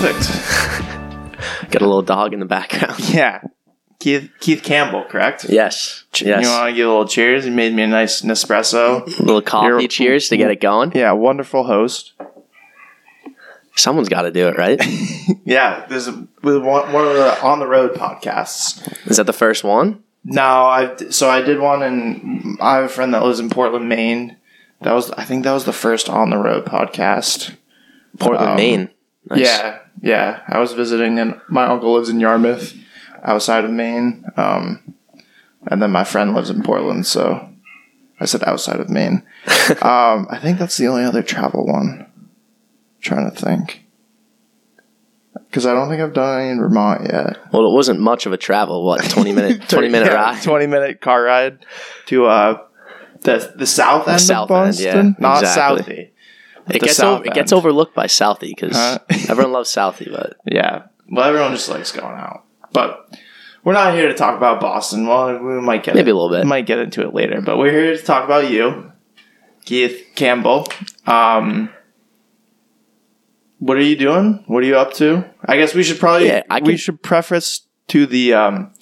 Perfect. Got a little dog in the background. Yeah. Keith Keith Campbell, correct? Yes. Yes. You want to give a little cheers? He made me a nice Nespresso. a little coffee You're- cheers to get it going. Yeah, wonderful host. Someone's got to do it, right? Yeah, this is one, one of the on the road podcasts. Is that the first one? No, I so I did one, and I have a friend that lives in Portland, Maine. That was I think that was the first on the road podcast. Portland, Um, Maine. Nice. Yeah, yeah. I was visiting, and my uncle lives in Yarmouth, outside of Maine. Um, and then my friend lives in Portland, so I said outside of Maine. um, I think that's the only other travel one. trying to think, because I don't think I've done any in Vermont yet. Well, it wasn't much of a travel. What twenty minute twenty minute Yeah, ride? twenty minute car ride to uh the the south end south of end, Boston, yeah, not exactly. Southie. It gets over, it gets overlooked by Southie because Huh? everyone loves Southie, but Yeah. Well, everyone just likes going out. But we're not here to talk about Boston. Well, we might get Maybe it- a little bit. We might get into it later, but we're here to talk about you, Keith Campbell. Um, what are you doing? What are you up to? I guess we should probably Yeah, I we should preface to the um,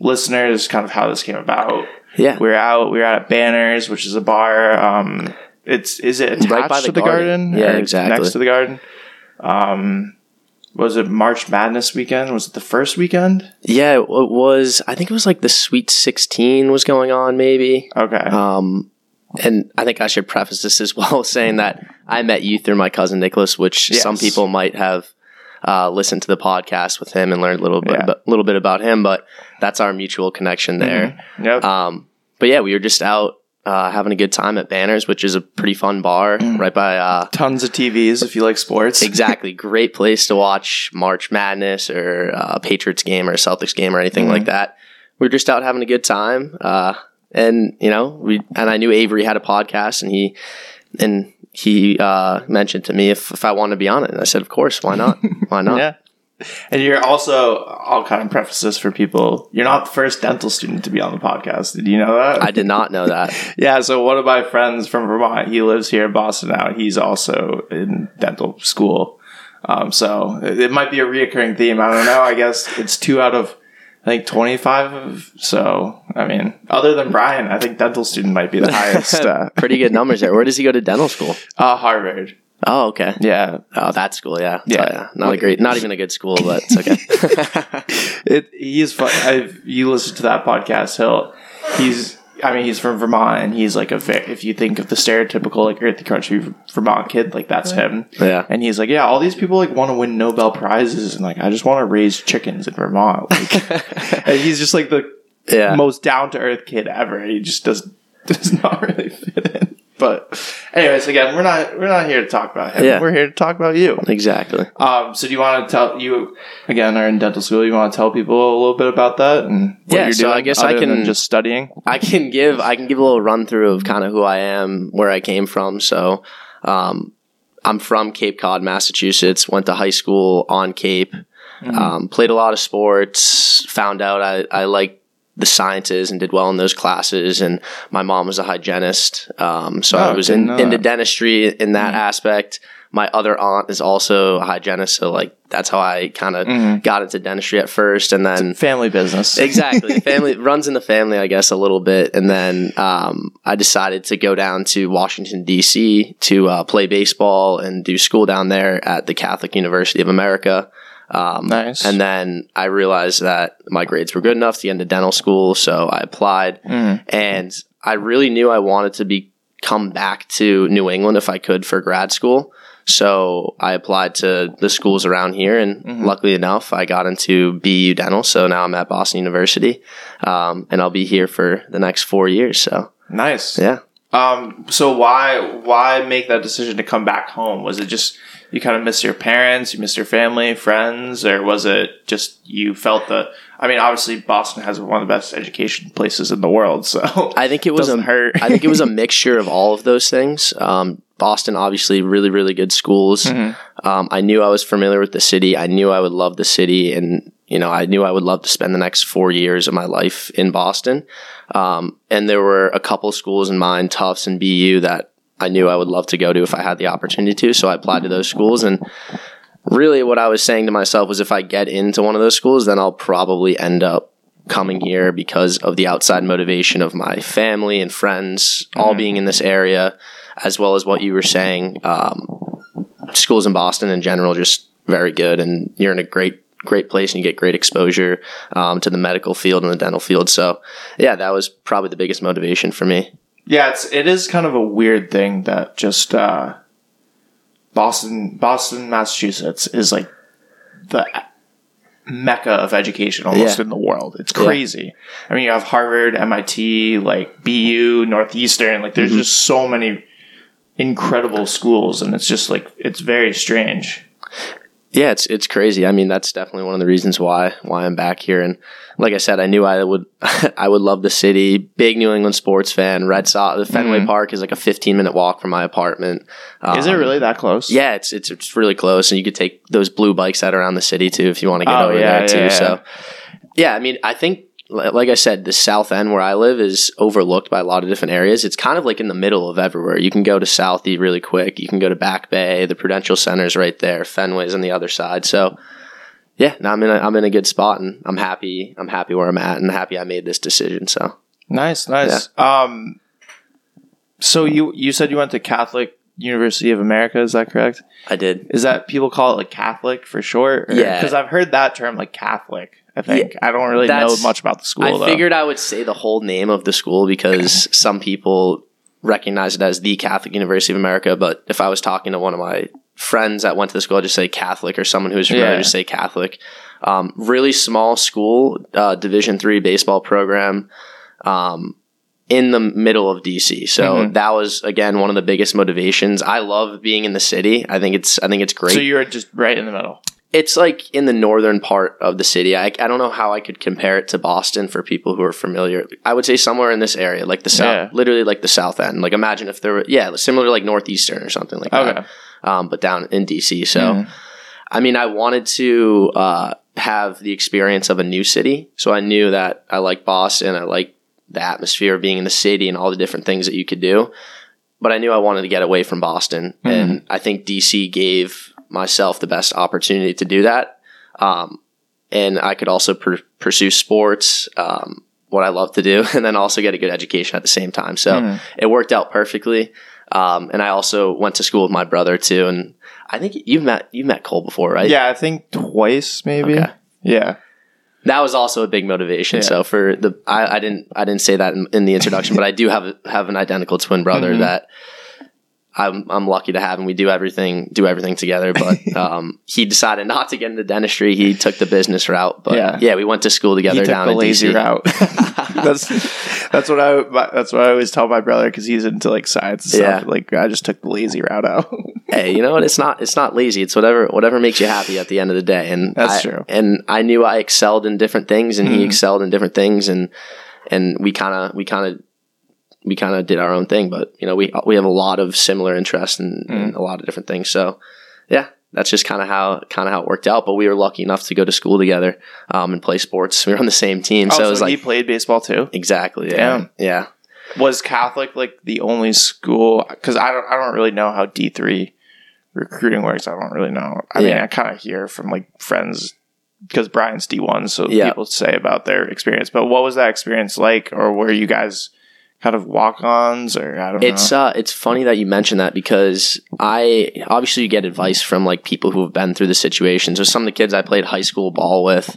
listeners kind of how this came about. yeah, We We're out. We're out at Banners, which is a bar. Um, it's is it attached Right by to the garden? garden. Yeah, exactly. Next to the garden. Um, was it March Madness weekend? Was it the first weekend? yeah. It was. I think it was like the Sweet Sixteen was going on, maybe. Okay. Um, and I think I should preface this as well, saying that I met you through my cousin Nicholas, which Yes. some people might have uh, listened to the podcast with him and learned a little bit, Yeah. little bit about him. But that's our mutual connection there. yep. Um, but yeah, we were just out uh, having a good time at Banners, which is a pretty fun bar Mm. right by. Uh, Tons of TVs if you like sports. exactly, great place to watch March Madness or uh, Patriots game or Celtics game or anything Mm-hmm. like that. We are just out having a good time, uh, and you know, we and I knew Avery had a podcast, and he and he uh, mentioned to me if, if I wanted to be on it, and I said, of course, why not? Why not? Yeah. And you're also, I'll kind of preface this for people. You're not the first dental student to be on the podcast. Did you know that? I did not know that. Yeah, so one of my friends from Vermont, he lives here in Boston now. He's also in dental school. Um, so it, it might be a reoccurring theme. I don't know. I guess it's two out of, I think, 25. Of, so, I mean, other than Brian, I think dental student might be the highest. Uh, Pretty good numbers there. Where does he go to dental school? uh, Harvard. Oh, okay. Yeah. Oh, that school, yeah. Yeah. So, yeah. Not a great, not even a good school, but it's okay. It, he's fun. I've, you listen to that podcast, he'll, he's, I mean, he's from Vermont and he's like a, if you think of the stereotypical, like, earthy country Vermont kid, like, that's him. yeah. And he's like, yeah, all these people like want to win Nobel prizes, and like, I just want to raise chickens in Vermont. Like, and he's just like the Yeah. most down to earth kid ever. He just does does not really fit in. But, anyways, again, we're not we're not here to talk about him. Yeah. We're here to talk about you. Exactly. Um, so do you want to tell you again are in dental school? You want to tell people a little bit about that and what Yeah, you're so doing? I guess I can- just studying. I can give I can give a little run through of kind of who I am, where I came from. So, um, I'm from Cape Cod, Massachusetts. Went to high school on Cape. Mm-hmm. Um, played a lot of sports. Found out I I liked the sciences and did well in those classes. And my mom was a hygienist, um, so Oh, I was in, into. Mm-hmm. dentistry in that aspect. My other aunt is also a hygienist, so like that's how I kind of Mm-hmm. got into dentistry at first, and then Family business. exactly family runs in the family i guess a little bit and then um, i decided to go down to washington d.c to uh, play baseball and do school down there at the catholic university of america um, Nice. and then i realized that my grades were good enough to get into dental school so i applied Mm. and i really knew i wanted to be come back to new england if i could for grad school so I applied to the schools around here, and Mm-hmm. luckily enough, I got into BU Dental. So now I'm at Boston University, um, and I'll be here for the next four years. So nice. yeah, Um, so why why make that decision to come back home? Was it just you kind of miss your parents, you miss your family, friends, or was it just you felt the? I mean, obviously Boston has one of the best education places in the world, so I think it was a hurt. I think it was a mixture of all of those things. Um, Boston, obviously, really really good schools. Mm-hmm. Um, I knew I was familiar with the city. I knew I would love the city, and you know, I knew I would love to spend the next four years of my life in Boston. Um, and there were a couple schools in mind, Tufts and BU, that I knew I would love to go to if I had the opportunity to. So I applied to those schools, and really what I was saying to myself was if I get into one of those schools, then I'll probably end up coming here because of the outside motivation of my family and friends all being in this area, as well as what you were saying. Um, schools in Boston in general just very good, and you're in a great great place and you get great exposure um, to the medical field and the dental field. So yeah, that was probably the biggest motivation for me. Yeah, it's it is kind of a weird thing that just uh, Boston, Boston, Massachusetts is like the mecca of education almost Yeah. in the world. It's crazy. I mean, you have Harvard, MIT, like BU, Northeastern. Like, there's just so many incredible schools, and it's just like it's very strange. Yeah, it's it's crazy. I mean, that's definitely one of the reasons why why I'm back here. And like I said, I knew I would I would love the city. Big New England sports fan. Red Sox. The Fenway Mhm. Park is like a 15 minute walk from my apartment. is it Um, really that close? Yeah, it's it's it's really close, and you could take those blue bikes out around the city too if you want to get Oh, over yeah, there too. yeah, yeah. So, yeah, I mean, I think like I said, the South End where I live is overlooked by a lot of different areas. It's kind of like in the middle of everywhere. You can go to Southie really quick. You can go to Back Bay. The Prudential Center's right there. Fenway's on the other side. So. Yeah, no, I'm in a I'm in a good spot, and I'm happy. I'm happy where I'm at, and happy I made this decision. So Nice, nice. Um, so you you said you went to Catholic University of America. Is that correct? I did. Is that people call it like Catholic for short? Yeah. because I've heard that term like Catholic. I think I don't really know much about the school. I though. figured I would say the whole name of the school because some people recognize it as the Catholic University of America. But if I was talking to one of my friends that went to the school, I'd just say Catholic, or someone who's familiar, Yeah. just say Catholic. Um, really small school, uh, Division three baseball program. Um, in the middle of DC. So Mhm. that was again one of the biggest motivations. I love being in the city. I think it's I think it's great So you're just right in the middle. It's like in the northern part of the city. I, I don't know how I could compare it to Boston for people who are familiar. I would say somewhere in this area, like the south, Yeah. literally like the south end. Like imagine if there were, yeah, similar to like northeastern or something like Okay. that. Um, but down in DC. So, Mhm. I mean, I wanted to uh, have the experience of a new city. So I knew that I like Boston. I like the atmosphere of being in the city and all the different things that you could do. But I knew I wanted to get away from Boston. Mhm. And I think DC gave myself the best opportunity to do that. Um, and I could also pur- pursue sports, um, what I love to do, and then also get a good education at the same time. So Mhm. it worked out perfectly. Um, and I also went to school with my brother too. And I think you've met you've met Cole before, right? Yeah, I think twice maybe. Okay. Yeah. that was also a big motivation. Yeah. So for the I, I didn't I didn't say that in, in the introduction, but I do have have an identical twin brother Mhm. that I'm I'm lucky to have, and we do everything do everything together. But um, he decided not to get into dentistry; he took the business route. But Yeah. yeah, we went to school together he took down the in lazy DC. route. that's that's what I that's what I always tell my brother because he's into like science and stuff. Yeah. Like I just took the lazy route out. hey, you know what? It's not it's not lazy. It's whatever whatever makes you happy at the end of the day. And That's I- true. And I knew I excelled in different things, and he Mhm. excelled in different things, and and we kind of we kind of we kind of did our own thing. But you know, we we have a lot of similar interests in, in a lot of different things. So yeah. That's just kind of how kind of how it worked out, but we were lucky enough to go to school together um, and play sports. We were on the same team, Oh, so so it was he like played baseball too. exactly, yeah, Damn. yeah. Was Catholic like the only school? Because I don't I don't really know how D three recruiting works. I don't really know. I mean, I kind of hear from like friends because Brian's D one, so Yeah. people say about their experience. But what was that experience like, or were you guys kind of walk ons, or I don't It's know? uh, it's funny that you mention that because I obviously you get advice from like people who have been through the situation. So some of the kids I played high school ball with,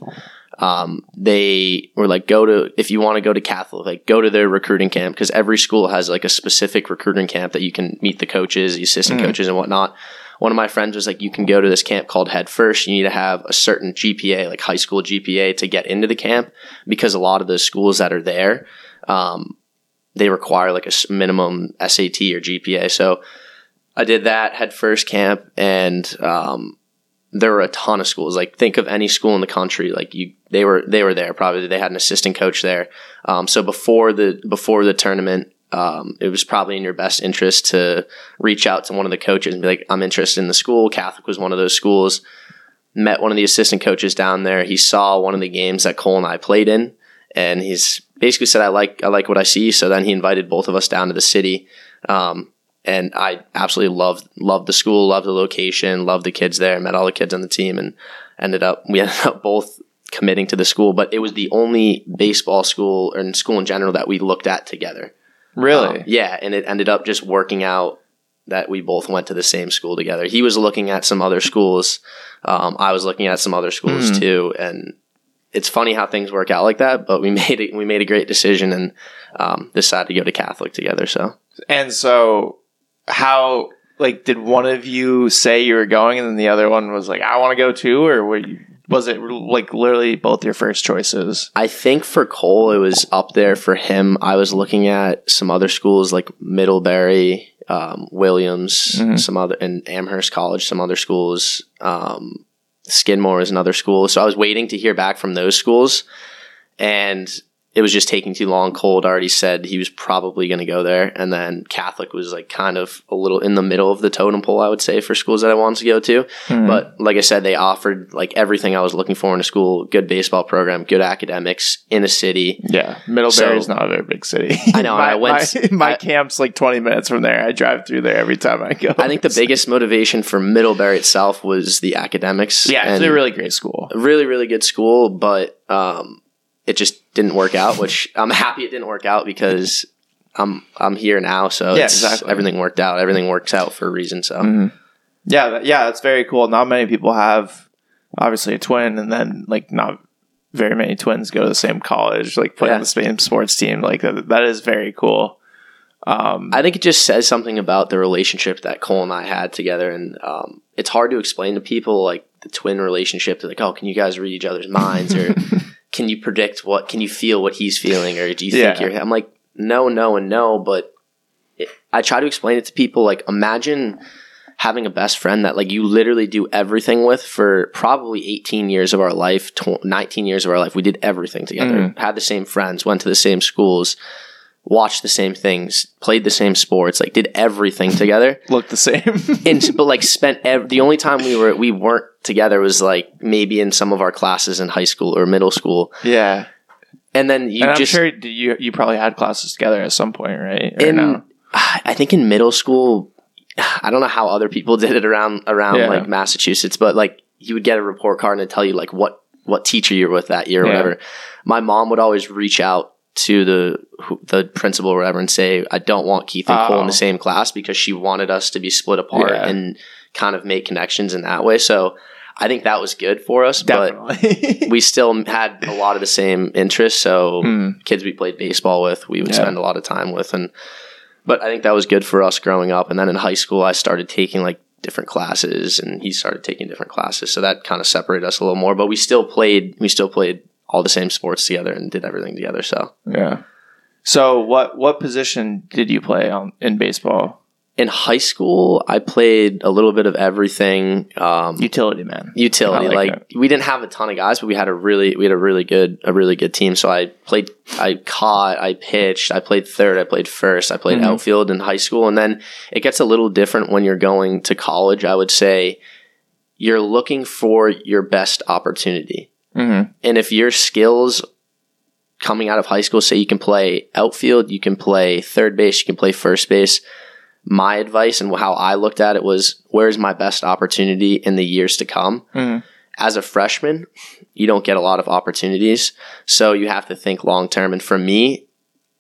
um, they were like, go to if you want to go to Catholic, like go to their recruiting camp because every school has like a specific recruiting camp that you can meet the coaches, the assistant Mhm. coaches, and whatnot. One of my friends was like, you can go to this camp called Head First. You need to have a certain GPA, like high school GPA, to get into the camp because a lot of the schools that are there. Um, they require like a minimum SAT or GPA. So I did that Head First camp, and um, there were a ton of schools. Like think of any school in the country, like you, they were they were there. Probably they had an assistant coach there. Um, so before the before the tournament. Um, it was probably in your best interest to reach out to one of the coaches and be like, I'm interested in the school. Catholic was one of those schools. Met one of the assistant coaches down there. He saw one of the games that Cole and I played in, and he's basically said, "I like I like what I see." So then he invited both of us down to the city. Um, and I absolutely loved loved the school, loved the location, loved the kids there, met all the kids on the team, and ended up we ended up both committing to the school. But it was the only baseball school or in school in general that we looked at together. Really? Um, yeah, and it ended up just working out that we both went to the same school together. He was looking at some other schools. Um, I was looking at some other schools Mhm. too, and it's funny how things work out like that. But we made it. We made a great decision and um, decided to go to Catholic together. So And so, how like did one of you say you were going, and then the other one was like, "I want to go too," or were you, was it like literally both your first choices? I think for Cole, it was up there for him. I was looking at some other schools like Middlebury, um, Williams, Mhm. some other, and Amherst College, some other schools. Um, Skidmore is another school. So I was waiting to hear back from those schools, and it was just taking too long. Cole already said he was probably going to go there, and then Catholic was like kind of a little in the middle of the totem pole, I would say, for schools that I wanted to go to. Hmm. But like I said, they offered like everything I was looking for in a school: good baseball program, good academics in a city. yeah, Middlebury is So- not a very big city. I know, my, I went- My, my I- camp's like twenty minutes from there. I drive through there every time I go. I think the biggest motivation for Middlebury itself was the academics. yeah, it's a really great school. really really good school, but um, it just didn't work out. Which I'm happy it didn't work out because I'm I'm here now, so Yeah, it's, exactly. everything worked out. Everything works out for a reason. So Mhm. Yeah, that, yeah, that's very cool. Not many people have obviously a twin, and then like not very many twins go to the same college, like play Yeah. on the same sports team. Like that, that is very cool. Um, I think it just says something about the relationship that Cole and I had together, and um, it's hard to explain to people like the twin relationship. They're like, "Oh, can you guys read each other's minds, or can you predict what? Can you feel what he's feeling, or do you think Yeah. you're?" I'm like, "No, no, and no." But it, I try to explain it to people. Like, imagine having a best friend that like you literally do everything with for probably 18 years of our life, tw- 19 years of our life. We did everything together. Mhm. Had the same friends, went to the same schools. Watched the same things, played the same sports, like did everything together Looked the same. and but like spent ev- the only time we were we weren't together was like maybe in some of our classes in high school or middle school yeah, and then you and I'm just sure you you probably had classes together at some point, right? Or in no? i think in middle school i don't know how other people did it around around Yeah. like massachusetts but like you would get a report card and it'd tell you like what what teacher you were with that year or Yeah. whatever my mom would always reach out to the the principal or whatever and say i don't want keith and cole in Oh. the same class because she wanted us to be split apart Yeah. and kind of make connections in that way so i think that was good for us but we still had a lot of the same interests. So Mm. kids we played baseball with, we would Yeah. spend a lot of time with, and but I think that was good for us growing up. And then in high school, I started taking like different classes, and he started taking different classes, so that kind of separated us a little more. But we still played, we still played all the same sports together and did everything together. So yeah. So what what position did you play on in baseball? in high school, I played a little bit of everything. Um, Utility man. utility. I like Like, we didn't have a ton of guys, but we had a really we had a really good a really good team. So I played, I caught, I pitched, I played third, I played first, I played Mhm. outfield in high school, and then it gets a little different when you're going to college. I would say you're looking for your best opportunity, Mm-hmm. and if your skills coming out of high school say you can play outfield, you can play third base, you can play first base. My advice and how I looked at it was where's my best opportunity in the years to come? Mm-hmm. as a freshman, you don't get a lot of opportunities. So you have to think long term. And for me,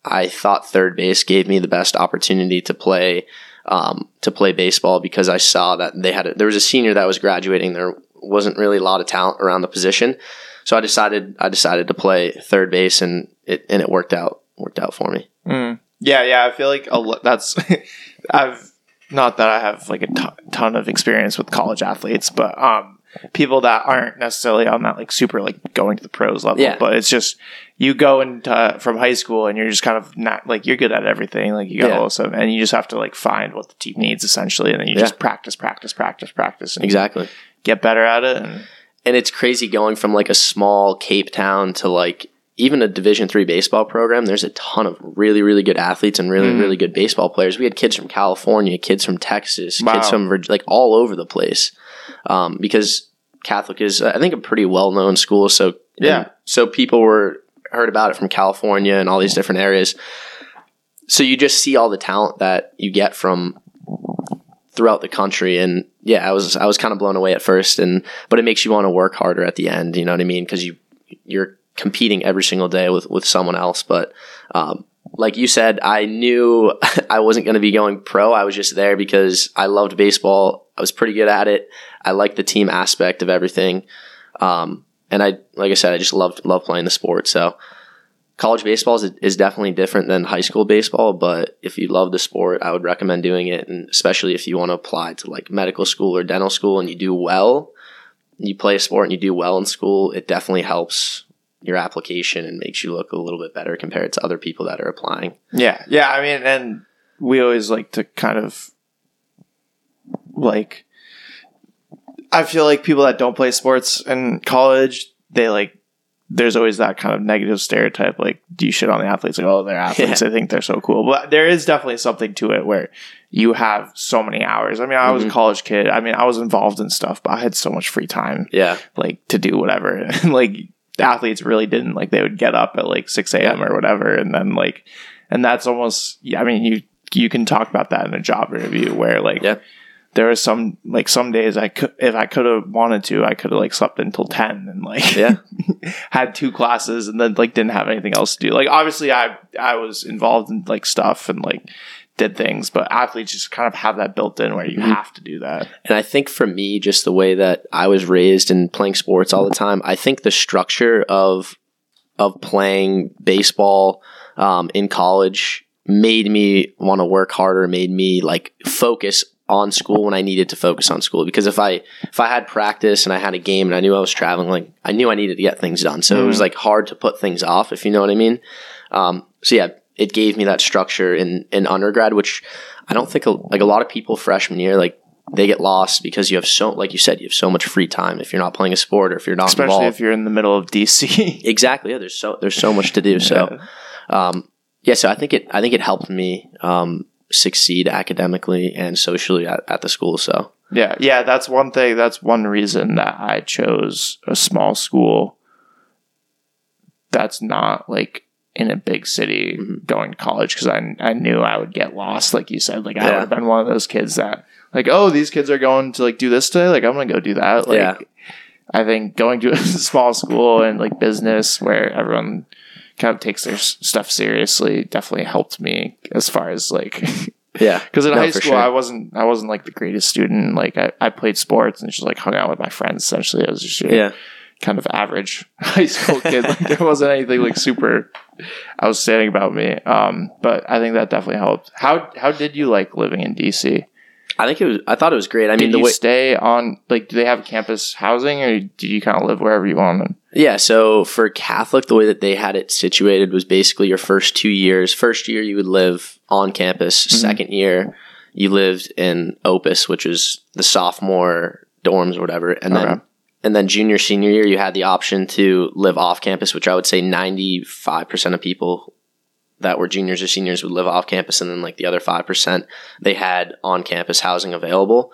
I thought third base gave me the best opportunity to play um, to play baseball because I saw that they had a, there was a senior that was graduating. There wasn't really a lot of talent around the position, so I decided I decided to play third base, and it and it worked out worked out for me. Mm. Yeah, yeah. I feel like a that's I've not that I have like a ton, ton of experience with college athletes, but um, people that aren't necessarily on that like super like going to the pros level. Yeah. But it's just you go into from high school and you're just kind of not like you're good at everything. Like you got Yeah. all stuff, and you just have to like find what the team needs essentially, and then you Yeah. just practice, practice, practice, practice, and Exactly. Get better at it. And and it's crazy going from like a small Cape Town to like even a Division three baseball program. There's a ton of really really good athletes and really Mhm. really good baseball players. We had kids from California, kids from Texas, Wow. kids from like all over the place. Um, because Catholic is I think a pretty well known school. So Yeah. so people were heard about it from California and all these different areas. So you just see all the talent that you get from throughout the country. And yeah, I was I was kind of blown away at first, and but it makes you want to work harder at the end. You know what I mean? Because you you're competing every single day with with someone else. But um, like you said, I knew I wasn't going to be going pro. I was just there because I loved baseball. I was pretty good at it. I liked the team aspect of everything. Um, and I, like I said, I just loved love playing the sport. So college baseball is, is definitely different than high school baseball. But if you love the sport, I would recommend doing it, and especially if you want to apply to like medical school or dental school and you do well, you play a sport and you do well in school, it definitely helps your application and makes you look a little bit better compared to other people that are applying. Yeah, yeah. I mean, and we always like to kind of like. I feel like people that don't play sports in college, they like. There's always that kind of negative stereotype, like, do you shit on the athletes? Like, oh, they're athletes. Yeah. I think they're so cool. But there is definitely something to it where you have so many hours. I mean, I was a Mhm. college kid. I mean, I was involved in stuff, but I had so much free time Yeah, like to do whatever. And like athletes really didn't like they would get up at like six a.m. or whatever, and then like, and that's almost yeah. I mean, you you can talk about that in a job interview where like Yeah. There was some like some days I could if I could have wanted to I could have like slept until ten and like Yeah. had two classes and then like didn't have anything else to do. Like obviously I I was involved in like stuff and like did things, but athletes just kind of have that built in where you Mhm. have to do that. And I think for me, just the way that I was raised and playing sports all the time, I think the structure of of playing baseball um, in college made me want to work harder, made me like focus on school when I needed to focus on school. Because if I if I had practice and I had a game and I knew I was traveling, like I knew I needed to get things done. So it was Mhm. like hard to put things off, if you know what I mean. Um, so yeah, it gave me that structure in in undergrad, which I don't think a, like a lot of people freshman year like they get lost because you have so like you said you have so much free time if you're not playing a sport or if you're not Especially involved. if you're in the middle of DC. exactly, yeah. There's so there's so much to do. So um, yeah, so I think it I think it helped me um, succeed academically and socially at, at the school. So Yeah, yeah, that's one thing. That's one reason that I chose a small school that's not like in a big city Mhm. going to college because I, I knew I would get lost, like you said. Like, I would have been one of those kids that, like, oh, these kids are going to like do this today. Like, I'm going to go do that. Like, Yeah. I think going to a small school and like business where everyone kind of takes their s- stuff seriously definitely helped me as far as like yeah, because in No, high school sure. I wasn't I wasn't like the greatest student. Like I, I played sports and just like hung out with my friends. Essentially, I was just yeah, kind of average high school kid. Like there wasn't anything like super outstanding about me. Um, but I think that definitely helped. How how did you like living in DC? I think it was. I thought it was great. I mean, did the you way stay on like do they have campus housing or did you kind of live wherever you wanted? Yeah, so for Catholic, the way that they had it situated was basically your first two years. First year, you would live on campus. Mhm. Second year, you lived in Opus, which is the sophomore dorms or whatever. And then, and then junior, senior year, you had the option to live off campus, which I would say 95% of people that were juniors or seniors would live off campus. And then, like the other 5%, they had on campus housing available.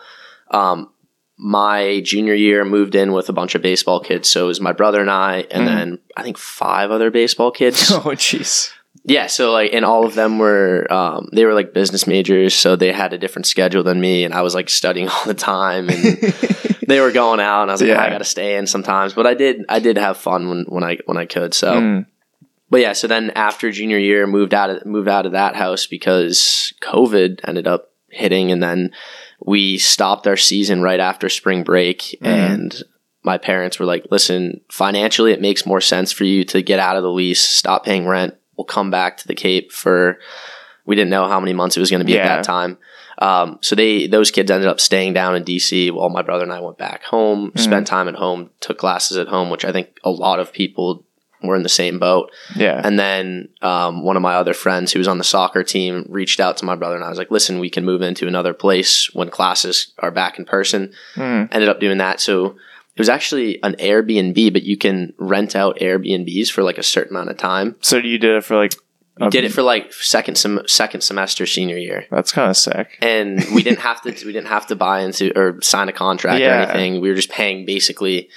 Um, my junior year moved in with a bunch of baseball kids. So it was my brother and I, and Mhm. then I think five other baseball kids. oh jeez. yeah. So like, and all of them were, um, they were like business majors. So they had a different schedule than me. And I was like studying all the time and they were going out and I was like, Yeah. I got to stay in sometimes. But I did, I did have fun when, when I, when I could. So, Mm. But yeah, so then after junior year, moved out of moved out of that house because COVID ended up hitting, and then we stopped our season right after spring break, Mhm. and my parents were like, "Listen, financially, it makes more sense for you to get out of the lease, stop paying rent. We'll come back to the Cape for." We didn't know how many months it was going to be at that time. Um, so they those kids ended up staying down in DC while my brother and I went back home, Mhm. spent time at home, took classes at home, which I think a lot of people were in the same boat. Yeah. And then um, one of my other friends who was on the soccer team reached out to my brother and I was like, listen, we can move into another place when classes are back in person. Mm. Ended up doing that. So it was actually an Airbnb, but you can rent out Airbnbs for like a certain amount of time. So you did it for like We did it for like second sem- second semester senior year. That's kind of sick. And we didn't have to we didn't have to buy into or sign a contract or anything. We were just paying basically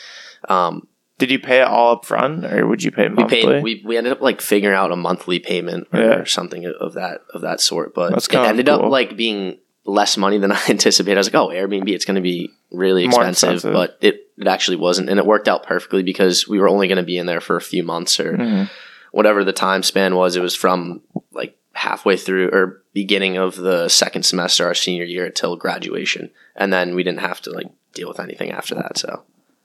um, Did you pay it all up front or would you pay we monthly? paid we, we ended up like figuring out a monthly payment or Yeah. something of that of that sort but it ended cool. up like being less money than I anticipated. I was like, oh, Airbnb, it's going to be really expensive, expensive. but it, it actually wasn't. And it worked out perfectly because we were only going to be in there for a few months or Mhm. whatever the time span was. It was from like halfway through or beginning of the second semester, our senior year, until graduation. And then we didn't have to like deal with anything after that. So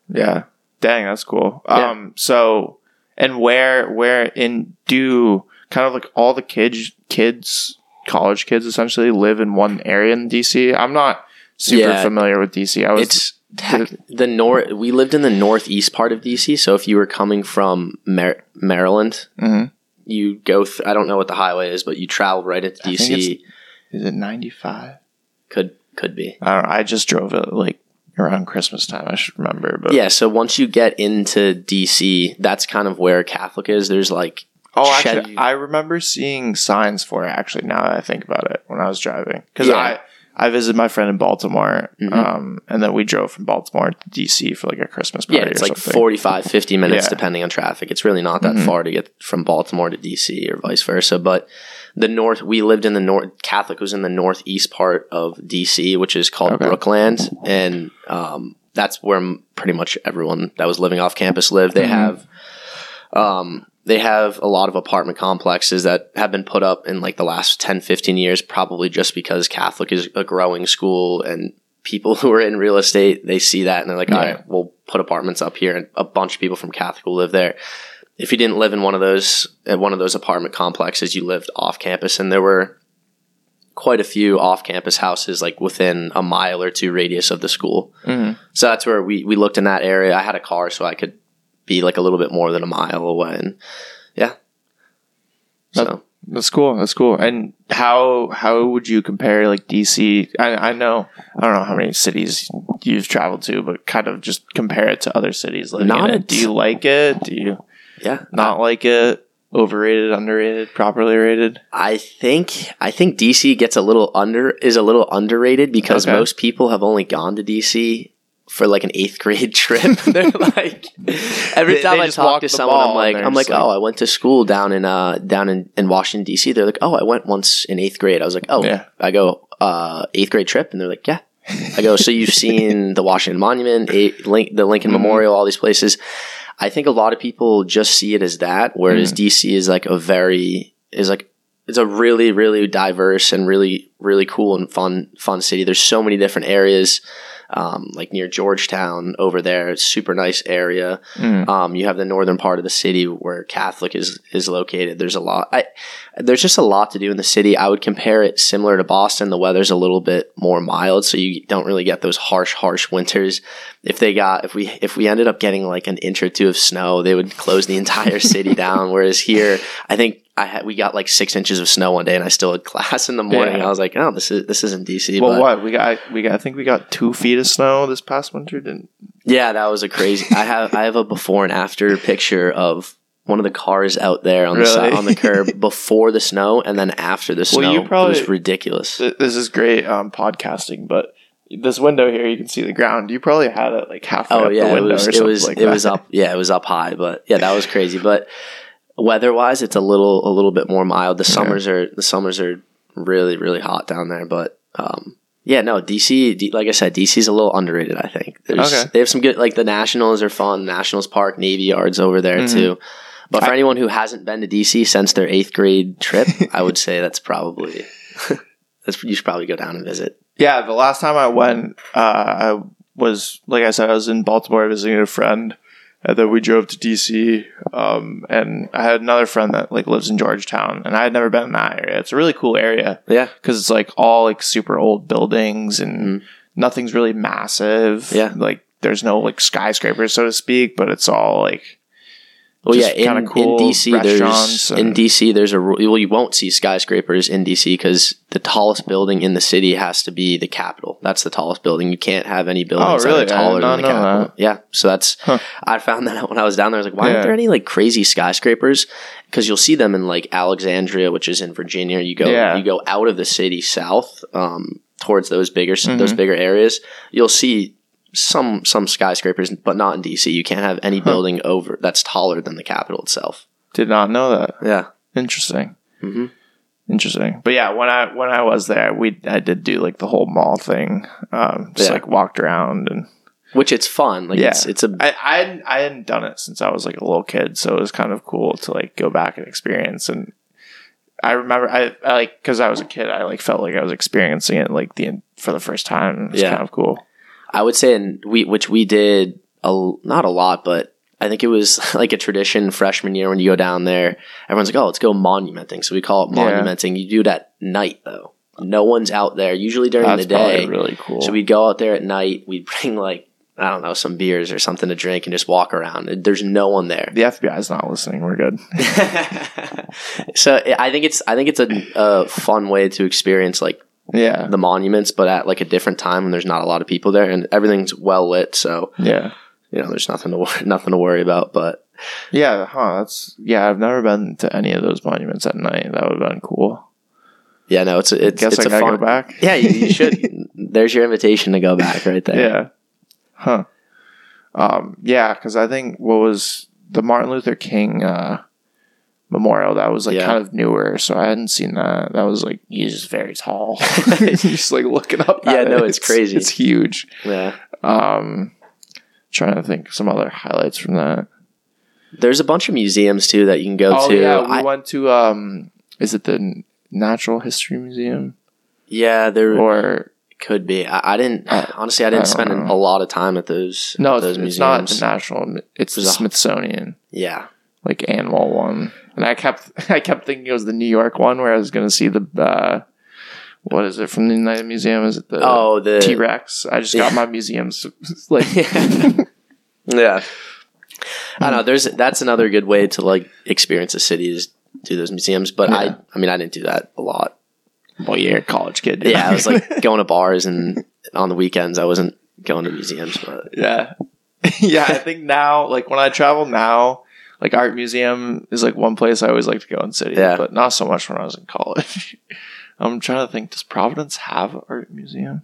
Yeah. Dang, that's cool. Yeah. Um so and where where in do kind of like all the kids kids college kids essentially live in one area in DC? I'm not super Yeah. familiar with DC. I was it's the north. We lived in the northeast part of DC. So if you were coming from Mar- Maryland, Mhm. you go. Th- I don't know what the highway is, but you travel right into DC. is it 95? Could could be. I don't know. I just drove it like around Christmas time. I should remember, but Yeah. So once you get into DC, that's kind of where Catholic is. There's like Oh, actually, I remember seeing signs for it. Actually, now that I think about it, when I was driving, because Yeah. I I visited my friend in Baltimore, Mhm. um, and then we drove from Baltimore to DC for like a Christmas party. yeah, it's like something. 45, 50 minutes Yeah. depending on traffic. It's really not that Mhm. far to get from Baltimore to DC or vice versa. But the north, we lived in the north. Catholic was in the northeast part of DC, which is called Okay. Brookland, and um, that's where pretty much everyone that was living off campus lived. They Mhm. have, um, they have a lot of apartment complexes that have been put up in like the last 10, 15 years, probably just because Catholic is a growing school and people who are in real estate, they see that and they're like, all Yeah. right, we'll put apartments up here and a bunch of people from Catholic will live there. If you didn't live in one of those, at one of those apartment complexes, you lived off campus and there were quite a few off campus houses like within a mile or two radius of the school. Mhm. So that's where we, we looked in that area. I had a car so I could be like a little bit more than a mile away and yeah. So That's cool. That's cool. And how how would you compare like DC? I, I know I don't know how many cities you've traveled to, but kind of just compare it to other cities. Living Not in a it. Do you like it? Do you yeah. not like it? Overrated, underrated, properly rated? I think I think DC gets a little under is a little underrated because Okay. most people have only gone to DC for like an eighth grade trip. They're like every They- time they I talk to someone, I'm like I'm like, oh, I went to school down in uh down in, in Washington DC. They're like, oh, I went once in eighth grade. I was like, oh, Yeah. I go uh eighth grade trip, and they're like, yeah. I go, so you've seen the Washington Monument, a, Link, the Lincoln Mhm. Memorial, all these places. I think a lot of people just see it as that, whereas Mm-hmm. DC is like a very is like it's a really really diverse and really really cool and fun fun city. There's so many different areas, um, like near Georgetown over there. It's super nice area. Mm. Um, you have the northern part of the city where Catholic is is located. There's a lot. I, there's just a lot to do in the city. I would compare it similar to Boston. The weather's a little bit more mild, so you don't really get those harsh, harsh winters. If they got, if we if we ended up getting like an inch or two of snow, they would close the entire city down. Whereas here, I think I had we got like six inches of snow one day, and I still had class in the morning. Yeah. I was like, oh, this is this isn't DC. Well, what we got? We got. I think we got two feet of snow this past winter. Didn't? Yeah, that was a crazy. I have I have a before and after picture of one of the cars out there on the Really? side, on the curb before the snow and then after the snow. Well, you probably- it was ridiculous. Th- This is great um, podcasting, but this window here, you can see the ground. You probably had it like halfway Oh up yeah, the it window was or it was like it that. was up. Yeah, it was up high, but yeah, that was crazy. But weather wise, it's a little a little bit more mild. The Yeah. summers are the summers are really really hot down there, but. um yeah, no, DC, D, like I said, DC's a little underrated, I think. There's, Okay. They have some good, like the Nationals are fun. Nationals Park, Navy Yards over there Mhm. too. But for I- anyone who hasn't been to DC since their eighth grade trip, I would say that's probably, that's, you should probably go down and visit. Yeah, the last time I went, uh, I was like I said, I was in Baltimore visiting a friend, and then we drove to DC. Um, and I had another friend that like lives in Georgetown, and I had never been in that area. It's a really cool area Yeah. because it's like all like super old buildings, and Mhm. nothing's really massive. Yeah. like there's no like skyscrapers, so to speak, but it's all like Well, yeah, in, cool in DC, there's restaurants in DC there's a well, you won't see skyscrapers in DC because the tallest building in the city has to be the Capitol. That's the tallest building. You can't have any buildings Oh, really? That are taller than the Capitol. that. Yeah, so that's Huh. I found that out when I was down there. I was like, why Yeah. aren't there any like crazy skyscrapers? Because you'll see them in like Alexandria, which is in Virginia. You go Yeah. you go out of the city south um, towards those bigger Mhm. those bigger areas. You'll see some some skyscrapers, but not in DC. You can't have any Huh. building over that's taller than the Capitol itself. did not know that. Yeah. Interesting. hmm Interesting. But yeah, when I when I was there, we I did do like the whole mall thing. Um, just Yeah. like walked around and Which it's fun. Like Yeah. it's it's a I I hadn't, I hadn't done it since I was like a little kid, so it was kind of cool to like go back and experience. And I remember I, I like because I was a kid, I like felt like I was experiencing it like the for the first time. It was Yeah. kind of cool. I would say, and we which we did a not a lot, but I think it was like a tradition freshman year when you go down there. Everyone's like, "Oh, let's go monumenting." So we call it Yeah. monumenting. You do it at night though. No one's out there. Usually during That's the day. really cool. So we'd go out there at night. We'd bring like I don't know some beers or something to drink and just walk around. There's no one there. the FBI's not listening. We're good. so I think it's I think it's a, a fun way to experience like Yeah, the monuments, but at like a different time when there's not a lot of people there and everything's well lit. So yeah, you know, there's nothing to wor- nothing to worry about. But yeah. Huh? That's yeah. I've never been to any of those monuments at night. That would have been cool. yeah, no, it's a, it's Guess it's I a fun. go back. Yeah, you, you should. there's your invitation to go back right there. Yeah. Huh. Um, yeah, because I think what was the Martin Luther King uh, memorial that was like Yeah. kind of newer, so I hadn't seen that. That was like he's just very tall. just like looking up. Yeah, no, it. it's crazy. It's huge. yeah. Um, trying to think some other highlights from that. There's a bunch of museums too that you can go oh to. yeah, we I- went to um, is it the Natural History Museum yeah, there or could be. I, I didn't Uh, honestly. I I didn't spend know. a lot of time at those. no? at It's, those it's museums. not the National. It's the Smithsonian. Yeah, like animal one, and I kept I kept thinking it was the New York one where I was going to see the uh, what is it from the United Museum? Is it the oh the T Rex? I just got Yeah. my museums like yeah. I know. There's that's another good way to like experience a city is do those museums. But Yeah. I, I mean, I didn't do that a lot. well, you're a college kid. Yeah, I was like going to bars and on the weekends I wasn't going to museums. But yeah, yeah. I think now, like when I travel now. Like art museum is like one place I always like to go in city, Yeah. but not so much when I was in college. I'm trying to think. Does Providence have an art museum?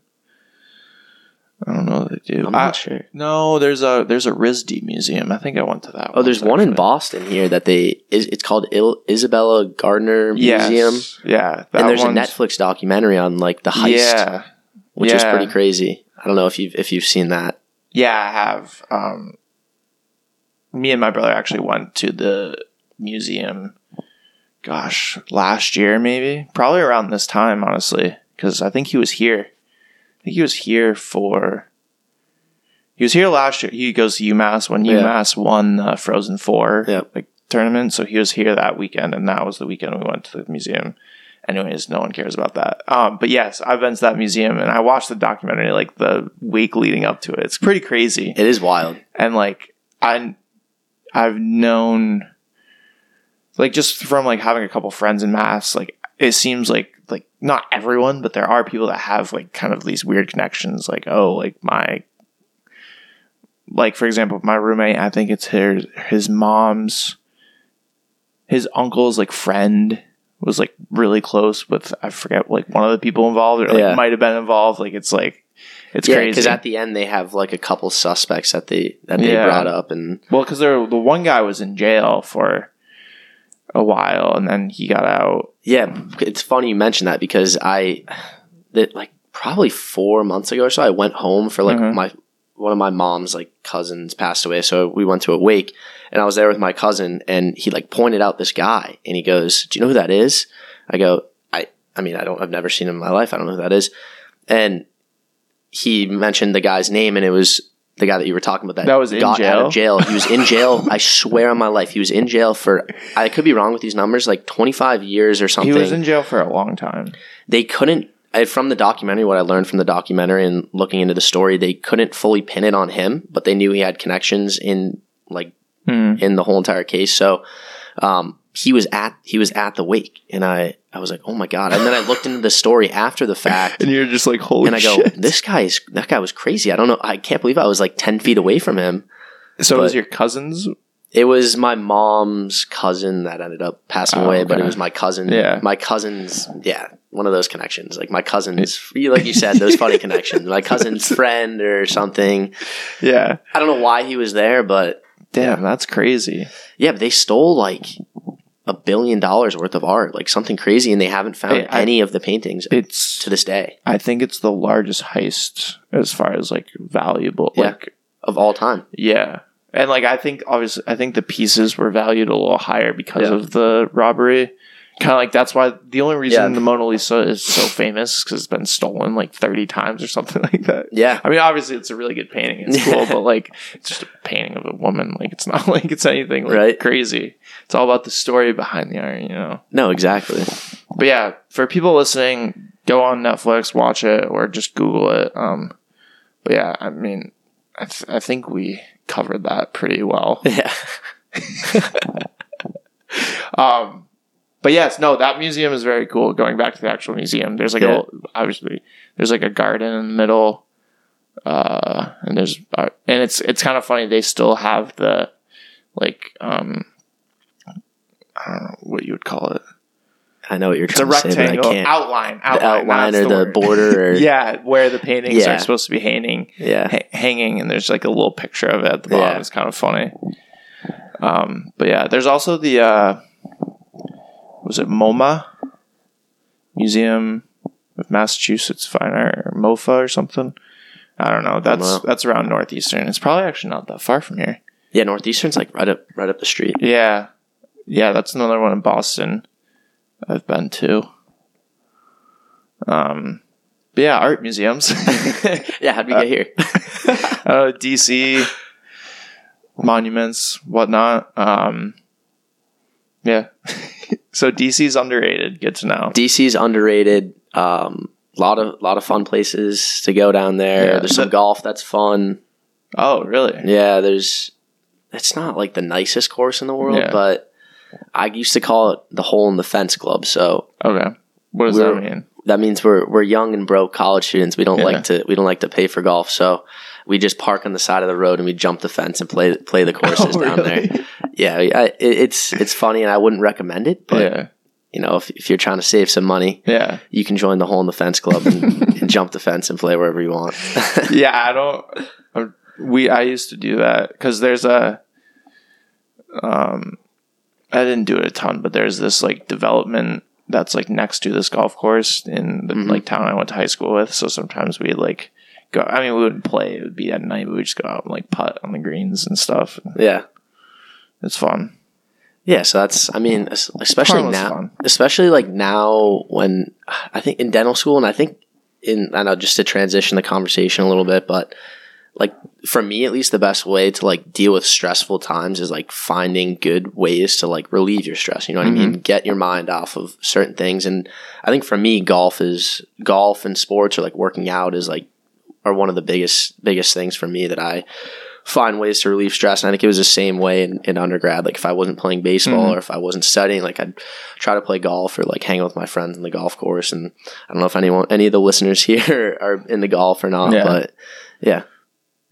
I don't know. They do. I'm I- not sure. No, there's a there's a RISD museum. I think I went to that. Oh, there's once, one in. Boston here that they is it's called Il- Isabella Gardner Yes. Museum, Yeah, that and there's a Netflix documentary on like the heist, Yeah, which is pretty crazy. I don't know if you've if you've seen that. yeah, I have. Um, me and my brother actually went to the museum. Gosh, last year maybe, probably around this time, honestly, because I think he was here. I think he was here for. He was here last year. He goes to UMass when Yeah. UMass won the Frozen Four Yep. like tournament. So he was here that weekend, and that was the weekend we went to the museum. Anyways, no one cares about that. Um, but yes, I've been to that museum, and I watched the documentary like the week leading up to it. It's pretty crazy, It is wild. and like I, I've known, like just from like having a couple friends in mass, like it seems like like not everyone, but there are people that have like kind of these weird connections. Like oh, like my like for example, my roommate, I think it's his his mom's his uncle's like friend was like really close with I forget like one of the people involved or like Yeah. might have been involved. Like it's like it's yeah, crazy. because at the end they have like a couple suspects that they that they Yeah. brought up, and well, because there the one guy was in jail for a while and then he got out. yeah, it's funny you mentioned that because I that like probably four months ago or so I went home for like Mhm. my one of my mom's like cousins passed away, so we went to a wake, and I was there with my cousin, and he like pointed out this guy, and he goes, "Do you know who that is?" I go, "I I mean I don't I've never seen him in my life. I don't know who that is," and he mentioned the guy's name, and it was the guy that you were talking about that, That was in got out of jail? He was in jail. I swear on my life, he was in jail for. I could be wrong with these numbers, like twenty five years or something. He was in jail for a long time. they couldn't. I, from the documentary, what I learned from the documentary and looking into the story, they couldn't fully pin it on him, but they knew he had connections in like Hmm. in the whole entire case. So um, he was at he was at the wake, and I I was like, oh my god! And then I looked into the story after the fact, And you're just like, holy and I go, shit. this guy is that guy was crazy. I don't know. I can't believe I was like ten feet away from him. so it was your cousins? It was my mom's cousin that ended up passing Oh, away, but it was my cousin. Yeah. My cousin's, yeah, one of those connections. Like my cousin's, like you said, those funny connections. My cousin's friend or something. Yeah. I don't know why he was there, but Damn, that's crazy. yeah, but they stole like a billion dollars worth of art, like something crazy, and they haven't found Hey, I- any of the paintings It's to this day I think it's the largest heist as far as like valuable. Yeah. Like of all time. yeah, and like I think obviously I think the pieces were valued a little higher because Yeah. of the robbery. Kind of like that's why the only reason Yeah. the Mona Lisa is so famous because it's been stolen like thirty times or something like that. Yeah, I mean, obviously it's a really good painting. It's cool, but like it's just a painting of a woman. Like it's not like it's anything like Right. crazy. It's all about the story behind the art, you know. no, exactly. But yeah, for people listening, go on Netflix, watch it, or just Google it. Um, but yeah, I mean, I, th- I think we covered that pretty well. Yeah, Um, but yes, no, that museum is very cool. Going back to the actual museum, there's like Yeah. a obviously there's like a garden in the middle, uh, and there's uh, and it's it's kind of funny. They still have the like um, I don't know what you would call it. I know what you're It's a trying to say, but I rectangle can't. outline, outline, the outline or the word. border or yeah, where the paintings Yeah. are supposed to be hanging, yeah, ha- hanging, and there's like a little picture of it at the bottom. Yeah. It's kind of funny. Um, but yeah, there's also the uh, was it MoMA Museum of Massachusetts Fine Art or MoFA or something. I don't know. That's know. that's around northeastern. It's probably actually not that far from here. yeah. Northeastern's like right up, right up the street. Yeah, yeah. That's another one in Boston. I've been to. Um, but yeah, art museums. Yeah, how'd we get here? uh, DC monuments, whatnot. Um, yeah. so DC's underrated. Good to know. DC's underrated. Um, lot of lot of fun places to go down there. Yeah, there's some golf that's fun. Oh, really? Yeah, there's. It's not like the nicest course in the world, Yeah. but I used to call it the hole in the fence club. So Okay. What does that mean? that means we're we're young and broke college students. We don't Yeah. like to we don't like to pay for golf. So we just park on the side of the road and we jump the fence and play play the courses Oh, down really? there. Yeah, I, it, it's it's funny and I wouldn't recommend it, but yeah. you know if if you're trying to save some money, Yeah. you can join the hole in the fence club and, and jump the fence and play wherever you want. yeah, I don't. um, We I used to do that because there's a. Um, I didn't do it a ton, but there's this like development that's like next to this golf course in the Mhm. like town I went to high school with. So sometimes we'd like go. I mean, we wouldn't play; it would be at night. But we just go out and like putt on the greens and stuff. yeah. It's fun. Yeah, so that's I mean, especially now, fun. especially like now when I think in dental school, and I think in I know just to transition the conversation a little bit, but like for me at least, the best way to like deal with stressful times is like finding good ways to like relieve your stress. You know what I mean? Mm-hmm. Get your mind off of certain things, and I think for me, golf is golf and sports or like working out is like are one of the biggest biggest things for me that I find ways to relieve stress. And I think it was the same way in, in undergrad. Like if I wasn't playing baseball Mhm. or if I wasn't studying, like I'd try to play golf or like hang out with my friends in the golf course. And I don't know if anyone, any of the listeners here are into golf or not, Yeah. but yeah,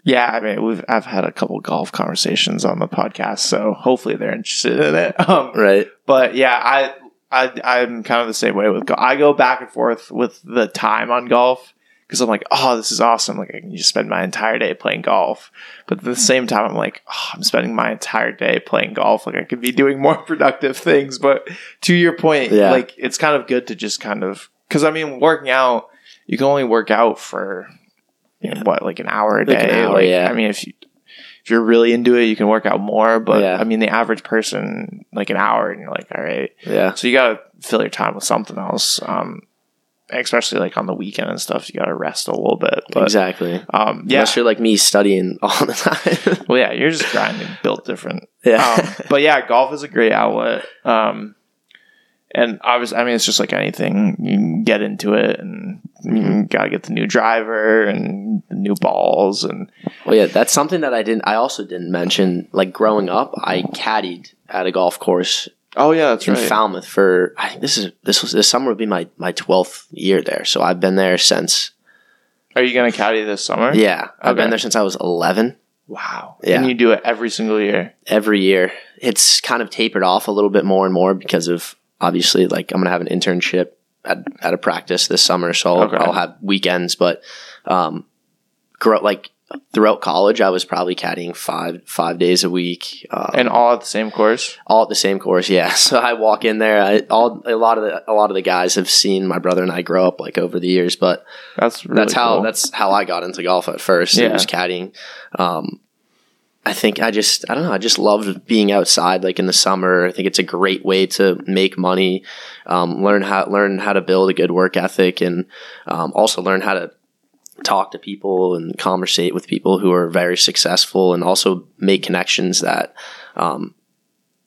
Yeah, I mean, we've I've had a couple golf conversations on the podcast, so hopefully they're interested in it. Um, right. But yeah, I I I'm kind of the same way with golf. I go back and forth with the time on golf because I'm like, oh, this is awesome. Like I can just spend my entire day playing golf. But at the same time, I'm like, oh, I'm spending my entire day playing golf. Like I could be doing more productive things. But to your point, Yeah. like it's kind of good to just kind of because I mean, working out, you can only work out for you know, what like an hour a day. Like hour, like yeah. I mean, if you if you're really into it, you can work out more. But Yeah. I mean, the average person like an hour, and you're like, all right. Yeah. So you gotta fill your time with something else. Um, especially like on the weekend and stuff, you gotta rest a little bit. But exactly. um, yeah, Unless you're like me studying all the time. well, yeah, you're just grinding, built different. yeah. Um, but yeah, golf is a great outlet. Um, and obviously, I mean, it's just like anything. You can get into it, and you gotta get the new driver and the new balls, and Well, yeah, that's something that I didn't. I also didn't mention. Like growing up, I caddied at a golf course oh yeah, that's right. in Falmouth for. I think this is this was this summer would be my my twelfth year there. So I've been there since. Are you gonna caddy this summer? Yeah, I've been there since I was eleven. Wow. Yeah. And you do it every single year. Every year, it's kind of tapered off a little bit more and more because of obviously like I'm gonna have an internship at, at a practice this summer, so I'll, Okay. I'll have weekends. But um, grow like throughout college, I was probably caddying five five days a week, um, And all at the same course. all at the same course. Yeah, so I walk in there. I, all a lot of the a lot of the guys have seen my brother and I grow up like over the years, but That's really that's how cool. that's how I got into golf at first. It was caddying. Um, I think I just I don't know. I just loved being outside, like in the summer. I think it's a great way to make money, um, learn how learn how to build a good work ethic, and um, also learn how to talk to people and conversate with people who are very successful, and also make connections that um,